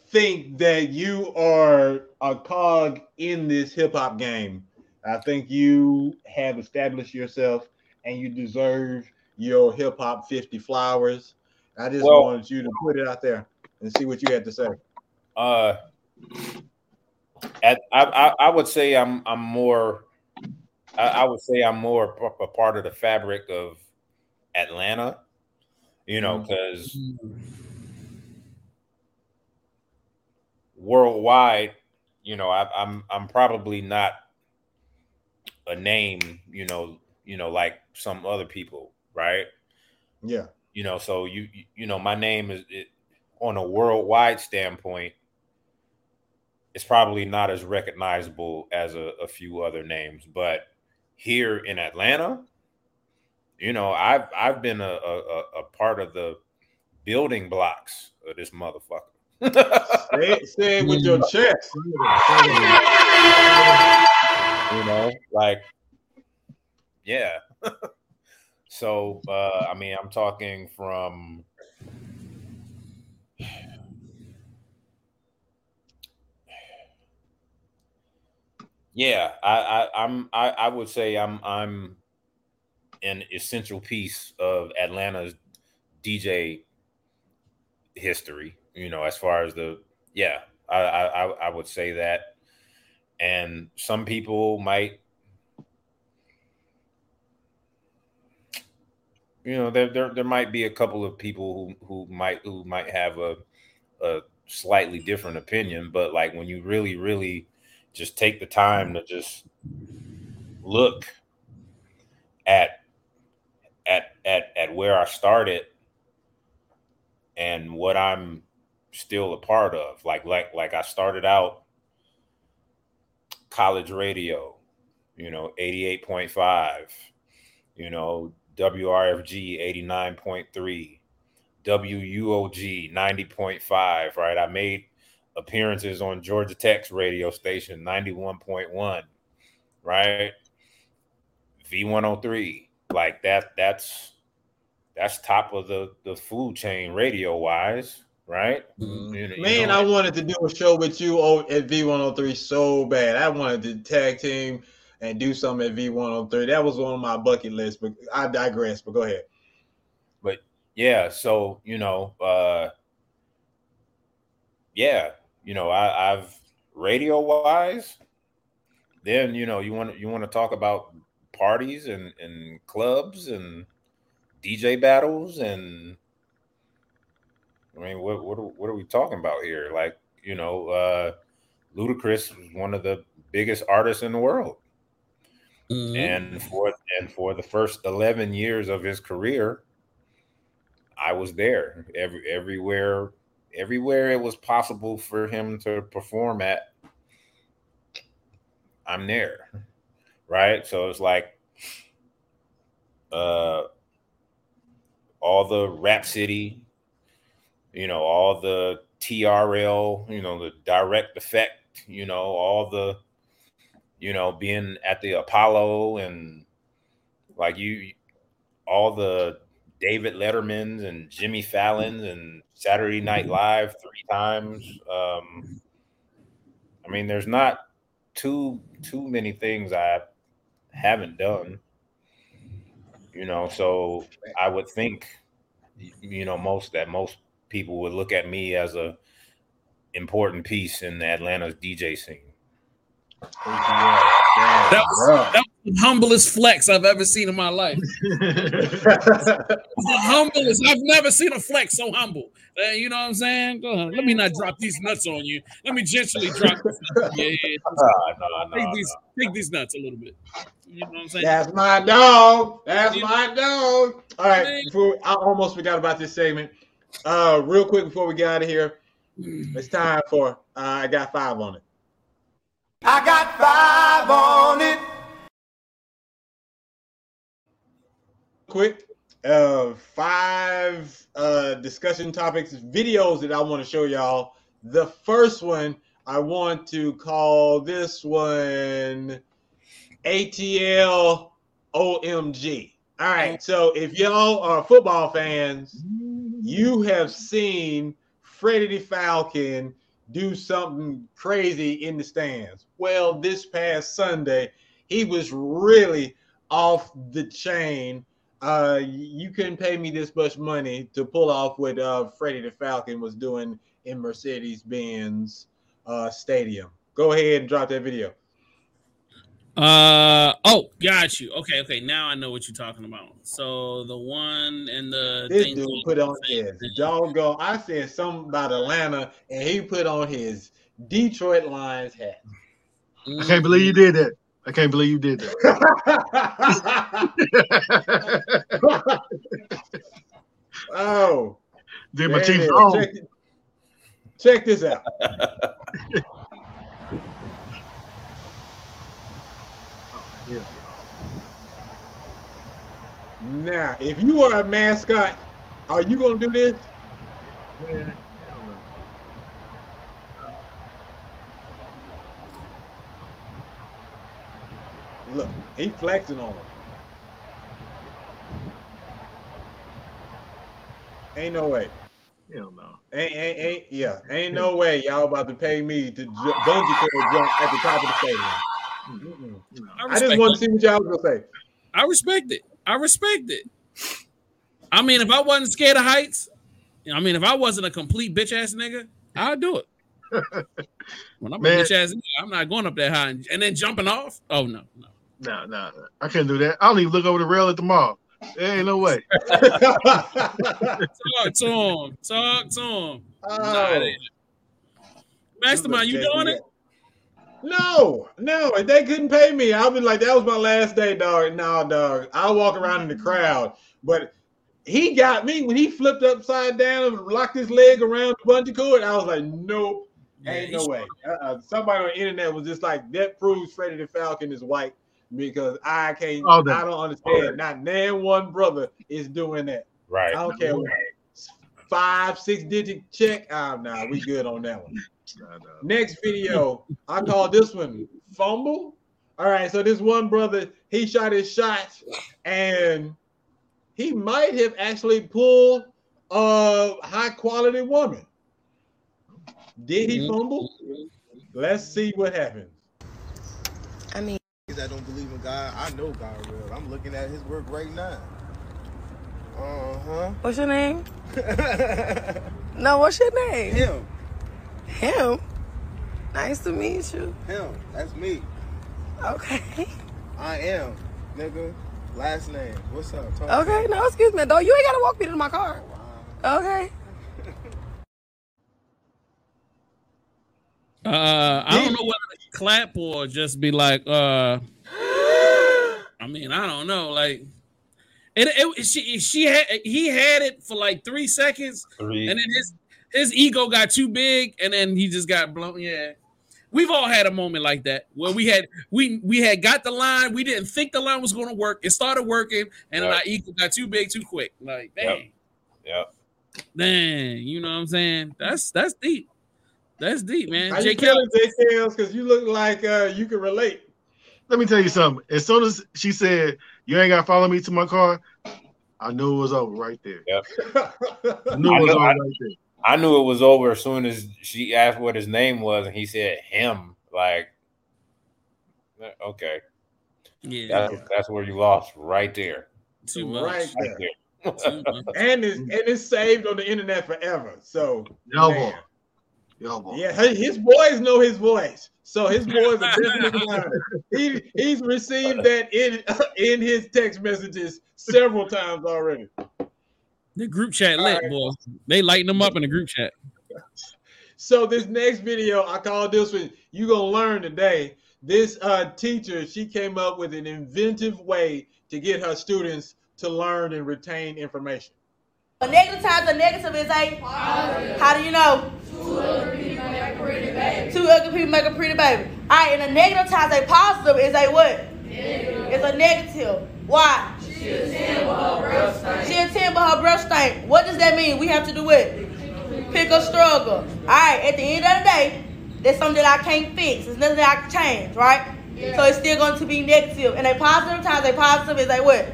think that you are a cog in this hip hop game. I think you have established yourself and you deserve your hip hop 50 flowers. I just Well- wanted you to put it out there and see what you had to say. Uh, at, I, I I would say I'm I'm more. I, I would say I'm more a part of the fabric of Atlanta. You know, mm. because worldwide, you know, I, I'm I'm probably not a name. You know, you know, like some other people, right? Yeah. you know so you you- you know my name is it, on a worldwide standpoint it's probably not as recognizable as a, a few other names but here in atlanta you know i've i've been a, a, a- part of the building blocks of this motherfucker Say it, say it with your chest. you know like yeah so uh i mean i'm talking from yeah i i i'm i, I would say i'm i'm an essential piece of atlanta's dj history you know as far as the yeah i i i I would say that. And some people might you know there, there there might be a couple of people who who might who might have a a slightly different opinion but like when you really really just take the time to just look at at at at where I started and what I'm still a part of like like like I started out college radio you know 88.5 you know WRFG 89.3, WUOG 90.5, right? I made appearances on Georgia Tech's radio station 91.1, right? V103. Like that that's that's top of the the food chain radio wise, right? Mm. You know- you Man, know, I wanted to do a show with you o- at V103 so bad. I wanted to tag team and do something at V103. That was on my bucket list, but I digress. But go ahead. But yeah so you know uh yeah you know i i've radio wise then you know you want to you want to talk about parties and and clubs and dj battles and i mean what what are, what are we talking about here? Like you know uh ludacris was one of the biggest artists in the world. Mhm. and for and for the first 11 years of his career i was there. Every everywhere everywhere it was possible for him to perform at i'm there right? So it's like uh, all the Rap City, you know, all the TRL, you know, the direct effect, you know, all the, you know, being at the Apollo and like you, all the David Letterman's and Jimmy Fallon's and Saturday Night Live three times. Um, I mean, there's not too too many things I haven't done. You know, so I would think, you know, most that most people would look at me as a important piece in the Atlanta's DJ scene. That was, that was the humblest flex I've ever seen in my life. the humblest. I've never seen a flex so humble. Uh, you know what I'm saying? Go ahead. Let me not drop these nuts on you. Let me gently drop. yeah, yeah. no, no, take no. these, take these nuts a little bit. You know what I'm saying? That's my dog. That's Yeah. my dog. All right, before I almost forgot about this segment. Uh, real quick before we get out of here, it's time for uh, I got five on it. I got five on it. Quick, uh, five uh discussion topics, videos that I want to show y'all. The first one I want to call this one ATL OMG. All right, so if y'all are football fans, you have seen Freddie the Falcon do something crazy in the stands. Well, this past Sunday, he was really off the chain. Uh, you couldn't pay me this much money to pull off what uh, Freddie the Falcon was doing in Mercedes Benz uh, Stadium. Go ahead and drop that video. Uh oh, got you. Okay, okay. Now I know what you're talking about. So the one and the This thing dude put on his doggone. I said something about Atlanta, and he put on his Detroit Lions hat. I can't believe you did that. I can't believe you did that. oh, did my chief wrong. Check, check this out. Yeah. Now, if you are a mascot, are you gonna do this? Man, Look, he flexing on him. Ain't no way. Hell no. Ain't, ain't, ain't yeah. Ain't no hmm. way y'all about to pay me to ju- bungee cord jump at the top of the stadium. No. I I just want to see what y'all gonna say. I respect it. I respect it. I mean, if I wasn't scared of heights, I mean, if I wasn't a complete bitch ass nigga, I'd do it. when I'm Man. a bitch ass nigga, I'm not going up that high and, and then jumping off. Oh no, no. No, no, no. I can't do that. I don't even look over the rail at the mall. There ain't no way. Talk to him. Talk to him. Oh. Mastrmynd, you doing it? No, no, if they couldn't pay me, I'll be like, that was my last day, dog. No, dog. I'll walk around in the crowd. But he got me when he flipped upside down and locked his leg around the bungee cord. I was like, nope, ain't Yeah, no way. Uh-uh. Somebody on the internet was just like, that proves Freddie the Falcon is white because I can't, All that. I don't understand. Not nan one brother is doing that. Right. I don't care. what- Five, six digit check. Ah, nah, we good on that one. No, no. Next video, I call this one fumble. All right, so this one brother, he shot his shot, and he might have actually pulled a high quality woman. Did he fumble? Let's see what happens. I mean, that don't believe in God, I know God real. I'm looking at his work right now. Uh huh. what's your name? No, what's your name? him, Him. Nice to meet you. him. That's me. Okay. I am, nigga. Last name. What's up? Talk Okay. No, excuse me, though. You ain't gotta walk me to my car. Okay. Uh, I don't know whether to clap or just be like, uh, I mean, I don't know. Like, it, it she she had he had it for like three seconds, Three. and then his his ego got too big, and then he just got blown. Yeah, We've all had a moment like that where we had we we had got the line, we didn't think the line was going to work. It started working, and then Yep. our equal got too big too quick. Like, dang, Yep. dang, you know what I'm saying? That's that's deep. That's deep, man. How J. you Kelly, feeling, JKelz? Because you look like uh, you can relate. Let me tell you something. As soon as she said, "You ain't got to follow me to my car," I knew it was over right there. I knew it was know- over I- right there. I knew it was over as soon as she asked what his name was, and he said him. Like, okay, yeah, that's that's where you lost right there. too much. right Right there. there. Too much. And it's and it's saved on the internet forever. So Yo, man. boy. Yo. Yeah, his boys know his voice. So his boys are definitely learning. He he's received that in in his text messages several times already. The group chat All lit, right. boys. They lighten them up in the group chat. So this next video, I call this one. You gonna learn today. This uh, teacher, she came up with an inventive way to get her students to learn and retain information. A negative times a negative is a How do you know? Two ugly people make a pretty baby. Two ugly people make a pretty baby. All right, and a negative times a positive is a what? It's a negative. Why? She a 10 but her breath stink. She a 10 but her breath. What does that mean? We have to do it. Pick a struggle. All right, at the end of the day, there's something that I can't fix. It's nothing that I can change, right? So it's still going to be negative. And a positive times a positive is a what?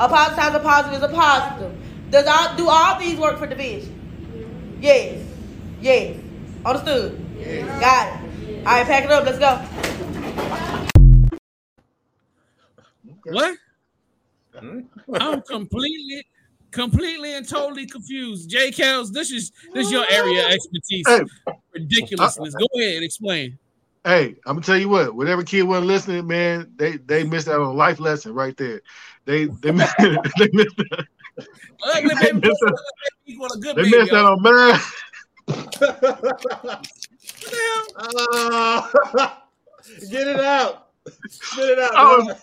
A positive times a positive is a positive. Does all do all these work for division? Yes. Yes. Understood? Yes. Got it. All right, pack it up. Let's go. What? Hmm? I'm completely, completely and totally confused. JKelz, this is this is your area of expertise. Hey. Ridiculousness. Go ahead, and explain. Hey, I'm gonna tell you what. Whatever kid wasn't listening, man, they they missed out on a life lesson right there. They they missed, they missed Ugly They baby missed out, equal a good they baby. missed out y'all. on math. What the hell? Ah, get it out. Spit it out. I was-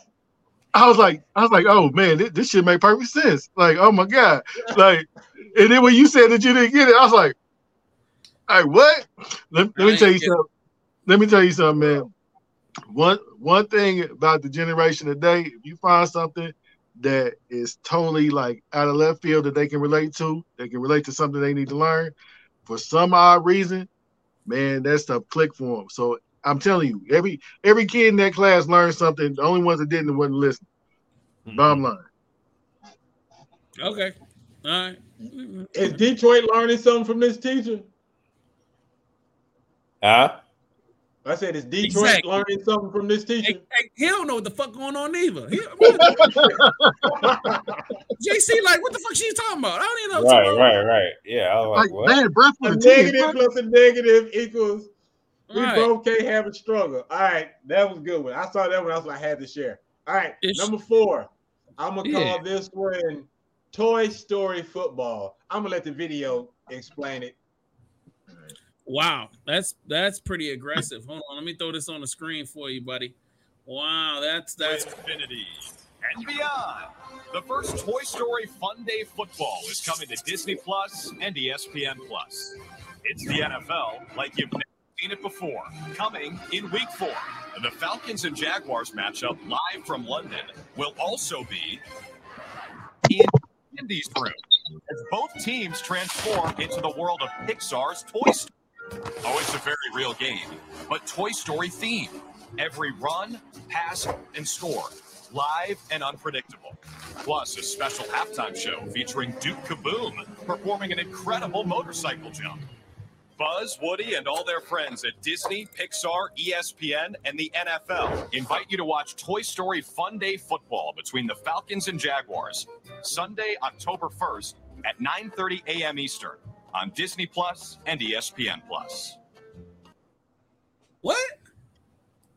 I was like, I was like, oh man, this, this shit make perfect sense. Like, oh my god, like, and then when you said that you didn't get it, I was like, all right, what? Let, let me tell you ain't something. Let me tell you something, man. One one thing about the generation today, if you find something that is totally like out of left field that they can relate to, they can relate to something they need to learn, for some odd reason, man, that stuff click for them. So I'm telling you, every every kid in that class learned something. The only ones that didn't wasn't listening. Mm-hmm. Bottom line. Okay. All right. Is Detroit learning something from this teacher? Huh? I said, is Detroit Exactly. learning something from this teacher? hey, he don't know what the fuck going on either. He- Jaycee, like, what the fuck she talking about? I don't even know. what Right, she's right, right. Yeah, I was like, Like what? man, breath a for the team. negative plus a negative equals. We Right. both can't have a struggle. All right, that was a good one. I saw that one. That's what I had to share. All right, It's- number four. I'm gonna call this one Toy Story Football. I'm gonna let the video explain it. Wow, that's that's pretty aggressive. Hold on, let me throw this on the screen for you, buddy. Wow, that's that's infinity and beyond. The first Toy Story Fun Day Football is coming to Disney Plus and ESPN Plus. It's the NFL like you've never seen it before. Coming in Week Four, the Falcons and Jaguars matchup live from London will also be in Indy's room as both teams transform into the world of Pixar's Toy Story. Oh, it's a very real game, but Toy Story theme. Every run, pass, and score, live and unpredictable. Plus, a special halftime show featuring Duke Kaboom performing an incredible motorcycle jump. Buzz, Woody, and all their friends at Disney, Pixar, ESPN, and the NFL invite you to watch Toy Story Fun Day Football between the Falcons and Jaguars, Sunday, October 1st at 9:30 a.m. Eastern on Disney Plus and ESPN Plus. what?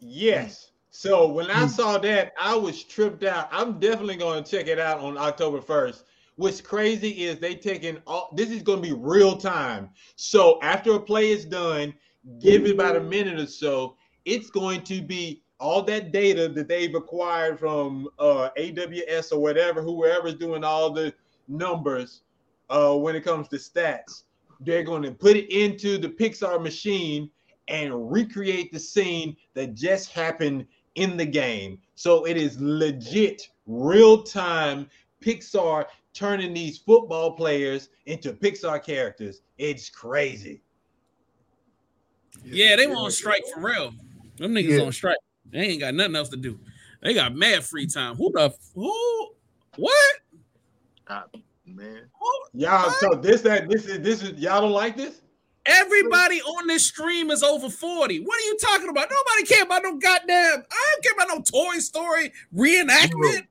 Yes. So when I saw that, I was tripped out. I'm definitely going to check it out on October 1st. What's crazy is they taking all this is going to be real time. So after a play is done, give it about a minute or so, it's going to be all that data that they've acquired from uh, AWS or whatever, whoever's doing all the numbers uh, when it comes to stats. They're going to put it into the Pixar machine and recreate the scene that just happened in the game. So it is legit real time Pixar turning these football players into Pixar characters. It's crazy. Yeah, they on strike for real. Them niggas Yeah. on strike. They ain't got nothing else to do. They got mad free time. Who the who? What? Man, Y'all, so this that this is this is y'all don't like this? Everybody on this stream is over 40. What are you talking about? Nobody care about no goddamn. I don't care about no Toy Story reenactment.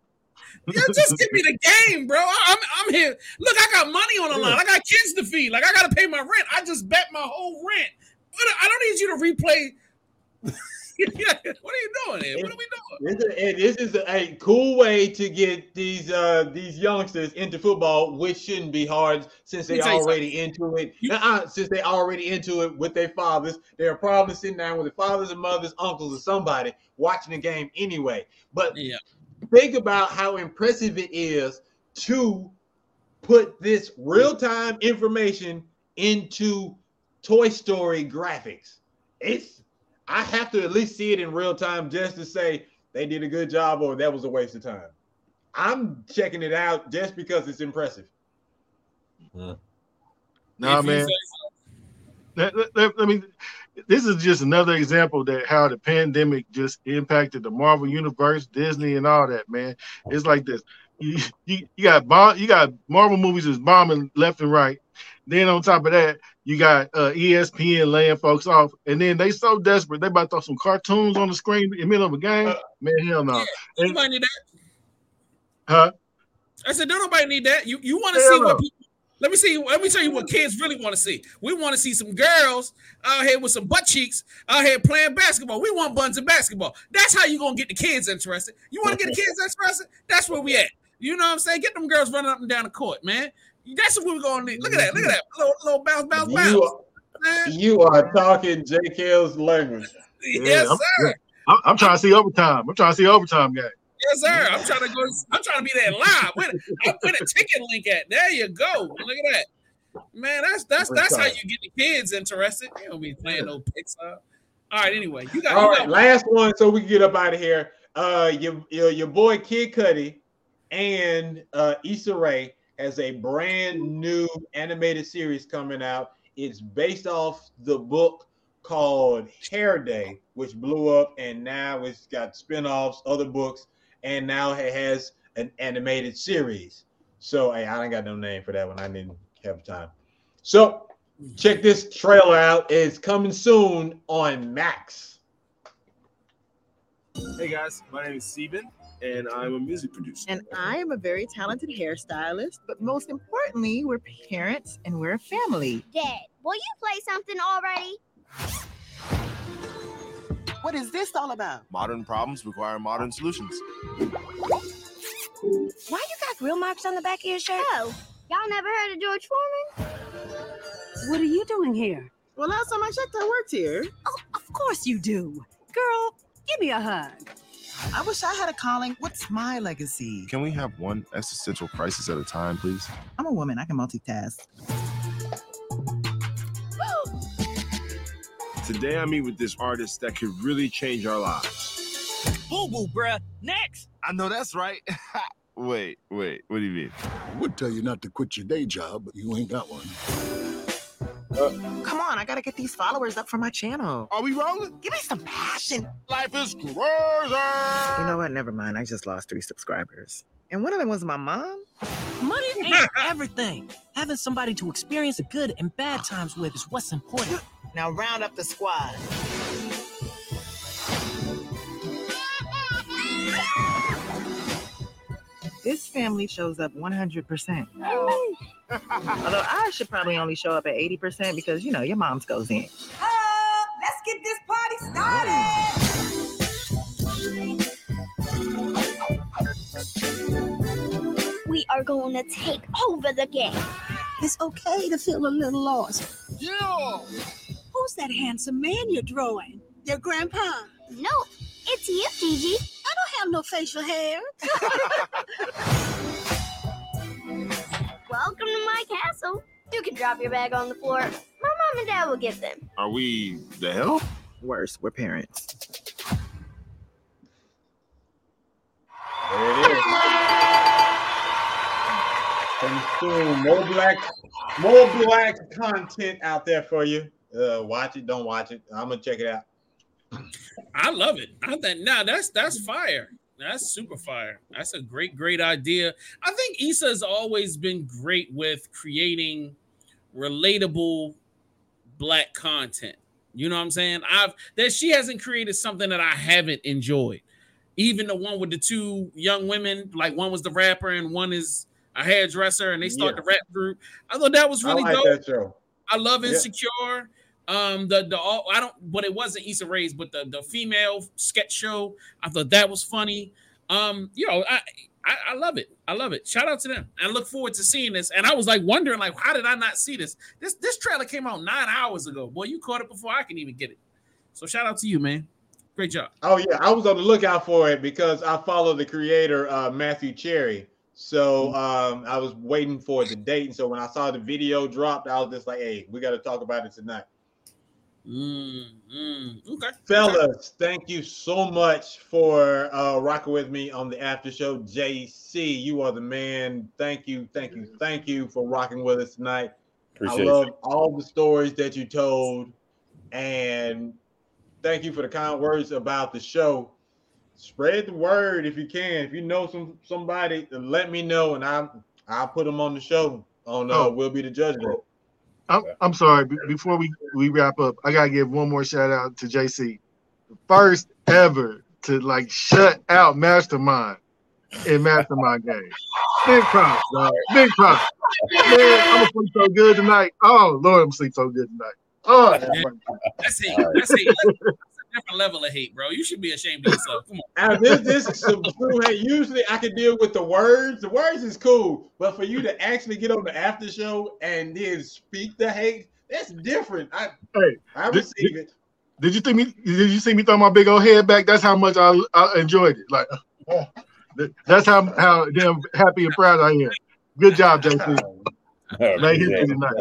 Yeah, just give me the game, bro. I- I'm I'm here. Look, I got money on the line. I got kids to feed. Like I gotta pay my rent. I just bet my whole rent. What- I don't need you to replay. what are you doing here? What are we doing? This is, and this is a, a cool way to get these uh these youngsters into football, which shouldn't be hard since they you already into it. Uh-uh, since they already into it with their fathers, they're probably sitting down with their fathers and mothers, uncles, or somebody watching the game anyway. But Yeah. think about how impressive it is to put this real time information into Toy Story graphics. It's I have to at least see it in real time just to say they did a good job or that was a waste of time. I'm checking it out just because it's impressive. nah, If man. Let, let- let- let me. This is just another example that how the pandemic just impacted the Marvel universe, Disney, and all that. Man, it's like this. You you, you got bomb, you got Marvel movies is bombing left and right. Then on top of that, you got uh, ESPN laying folks off, and then they so desperate they about to throw some cartoons on the screen in the middle of a game. Man, hell no. Yeah, And- Nobody need that. huh? I said, don't nobody need that. You you want to see no. what people let me see. Let me tell you what kids really want to see. We want to see some girls out here with some butt cheeks out here playing basketball. We want buns in basketball. That's how you gonna get the kids interested. You want to get the kids interested? That's where we at. You know what I'm saying? Get them girls running up and down the court, man. That's what we're gonna need. Look at that. Look at that. Little, little bounce, bounce, bounce. You, man. you are talking JKelz's language. Yes, I'm- sir. I'm, I'm trying to see overtime. I'm trying to see overtime game. Yes, sir. I'm trying to go. I'm trying to be there live. Where, the- where the ticket link at? There you go. Look at that. Man, that's that's that's how you get the kids interested. They don't be playing no Pixar. All right, anyway, you got, all right. you got last one, so we can get up out of here. Uh, your your, your boy Kid Cudi and uh, Issa Rae has a brand new animated series coming out. It's based off the book called Hair Day, which blew up, and now it's got spin-offs, other books, and now it has an animated series. So hey, I don't got no name for that one. I didn't have time. So check this trailer out. It's coming soon on Max. Hey guys, my name is Steven, and I'm a music producer. And I am a very talented hairstylist, but most importantly, we're parents and we're a family. Dad, will you play something already? What is this all about? Modern problems require modern solutions. Why you got grill marks on the back of your shirt? Oh, y'all never heard of George Foreman? What are you doing here? Well, last time I checked, I worked here. Oh, of course you do. Girl, give me a hug. I wish I had a calling. What's my legacy? Can we have one existential crisis at a time, please? I'm a woman. I can multitask. Today I meet with this artist that could really change our lives. Boo boo, bruh. Next. I know that's right. wait, wait, what do you mean? I would tell you not to quit your day job, but you ain't got one. Come on, I gotta get these followers up for my channel. Are we rolling? Give me some passion. Life is crazy. You know what? Never mind. I just lost three subscribers. And one of them was my mom. Money ain't everything. Having somebody to experience the good and bad times with is what's important. Now round up the squad. This family shows up 100%. Although I should probably only show up at 80% because, you know, your mom's goes in. let's get this party started. We are going to take over the game. It's okay to feel a little lost. Yeah! Who's that handsome man you're drawing? Your grandpa? No, it's you, Gigi. I don't have no facial hair. Welcome to my castle. You can drop your bag on the floor. My mom mom and dad will get them. Are we the hell? Worse, we're parents. There it is. Coming soon. More black, more black content out there for you. Uh, watch it, don't watch it. I'm gonna check it out. I love it. I think now that's that's fire. That's super fire. That's a great, great idea. I think Issa has always been great with creating relatable black content. You know what I'm saying? I've that she hasn't created something that I haven't enjoyed. Even the one with the two young women, like one was the rapper and one is a hairdresser, and they start Yeah. the rap group. I thought that was I really like dope. I love Yeah. Um, the the all I don't, but it wasn't Issa Rae's, but the the female sketch show. I thought that was funny. Um, you know, I, I I love it. I love it. Shout out to them. I look forward to seeing this. And I was like wondering, like, how did I not see this? This this trailer came out nine hours ago. Boy, you caught it before I can even get it. So shout out to you, man. Great job. Oh yeah, I was on the lookout for it because I follow the creator uh, Matthew Cherry. So um, I was waiting for the date, and so when I saw the video dropped, I was just like, "Hey, we got to talk about it tonight." Mm, mm, okay. Fellas, thank you so much for uh, rocking with me on the after show. Jaycee, you are the man. Thank you, thank you, thank you for rocking with us tonight. Appreciate I love you. all the stories that you told, and thank you for the kind words about the show. Spread the word if you can. If you know some somebody, let me know, and I I'll put them on the show. On uh, Oh. we'll be the judge. It. I'm, I'm sorry. be- Before we, we wrap up, I gotta give one more shout out to Jaycee. First ever to like shut out Mastrmynd in Mastermind game. Big props, dog. Big props. Man, I'm gonna sleep so good tonight. Oh Lord, I'm gonna sleep so good tonight. Oh, That's hate. That's hate. That's a different level of hate, bro. You should be ashamed of yourself. Come on. This this is some true hate. Usually, I can deal with the words. The words is cool, but for you to actually get on the after show and then speak the hate, that's different. I hey, I did, receive did- it. did you think me? Did you see me throw my big old head back? That's how much I, I enjoyed it. Like, that's how how damn happy and proud I am. Good job, Jaycee. Lay his Appreciate it. tonight.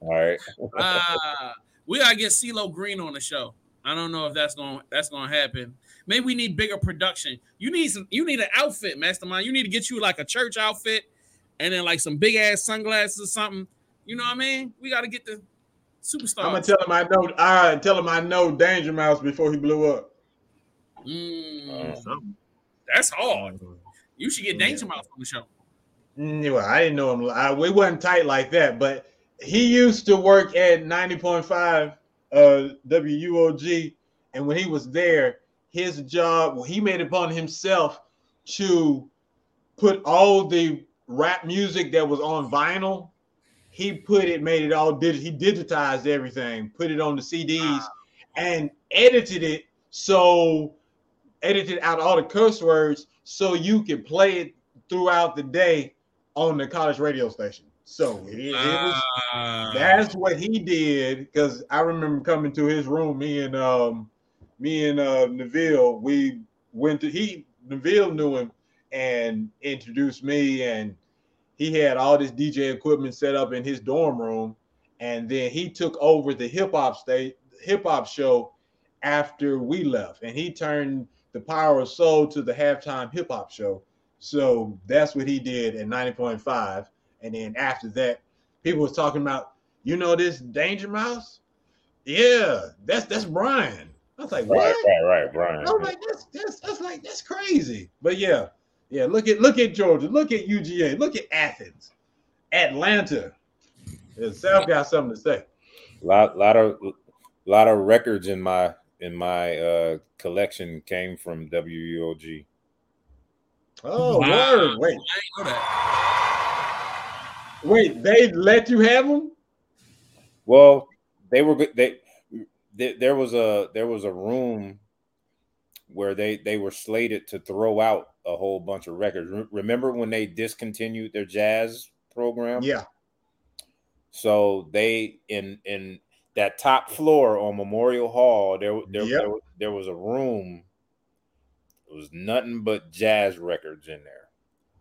All right. Uh, we gotta get CeeLo Green on the show. I don't know if that's going that's gonna happen. Maybe we need bigger production. You need some. You need an outfit, Mastrmynd. You need to get you like a church outfit, and then like some big ass sunglasses or something. You know what I mean? We got to get the superstar. I'm gonna tell him I know. I tell him I know Danger Mouse before he blew up. Mm, that's hard. You should get Danger Mouse on the show. Mm, Well, I didn't know him. I, we wasn't tight like that, but he used to work at 90.5 uh, WUOG, and when he was there, his job, well, he made it upon himself to put all the rap music that was on vinyl. He put it, made it all did. He digitized everything, put it on the CDs, and edited it so edited out all the curse words so you could play it throughout the day on the college radio station. So it, it was Ah. that's what he did because I remember coming to his room. Me and um, me and uh, Neville, we went to he Neville knew him and introduced me, and he had all this DJ equipment set up in his dorm room, and then he took over the hip hop state hip hop show after we left, and he turned the Power of Soul to the halftime hip hop show. So that's what he did at 90.5. And then after that, people was talking about, you know, this Danger Mouse? Yeah, that's that's Brian. I was like, what? Right, right, right, Brian. I was like, that's that's that's like that's crazy. But yeah, yeah. Look at look at Georgia. Look at UGA. Look at Athens, Atlanta. Yeah, South got something to say. lot lot of lot of records in my in my uh collection came from WUOG. Oh, Wow. word. Wait, I ain't know that. Wait. They let you have them? Well, they were good. They, they there was a there was a room where they they were slated to throw out a whole bunch of records. Re- Remember when they discontinued their jazz program? Yeah. So they in in that top floor on Memorial Hall, there there, Yep. there, there was a room. It was nothing but jazz records in there,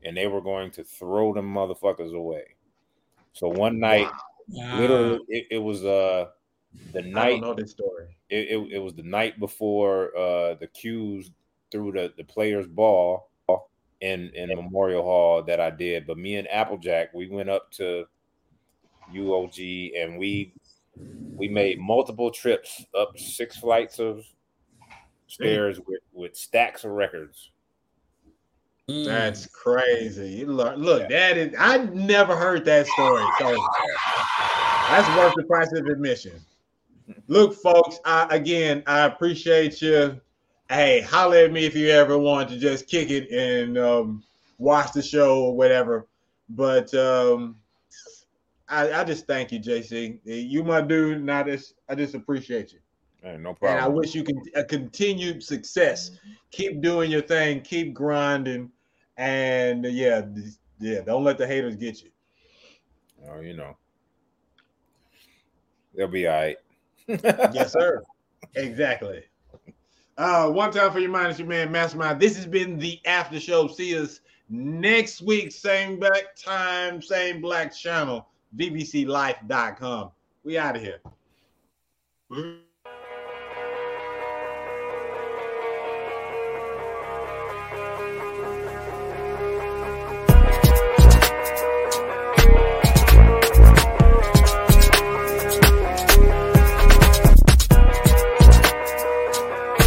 and they were going to throw them motherfuckers away. So one night, Literally, it, it was uh the night. I know this story. It, it, it was the night before uh the cues threw the the players ball in in Memorial Hall that I did. But me and Applejack, we went up to UOG and we we made multiple trips up six flights of stairs with, with stacks of records. That's crazy. You Look, look, that is I never heard that story. So that's worth the price of admission. Look, folks, I, again, I appreciate you. Hey, holler at me if you ever want to just kick it and um, watch the show or whatever. But um, I, I just thank you, Jaycee. You my dude, and I just I just appreciate you. Hey, no And problem. I wish you can a continued success. Keep doing your thing. Keep grinding. And yeah, yeah. Don't let the haters get you. Oh, you know. They'll be all right. yes, sir. Exactly. Uh, one time for your mind, it's your man Mastrmynd. This has been the after show. See us next week, same back time, same black channel, bbclife.com. We out of here.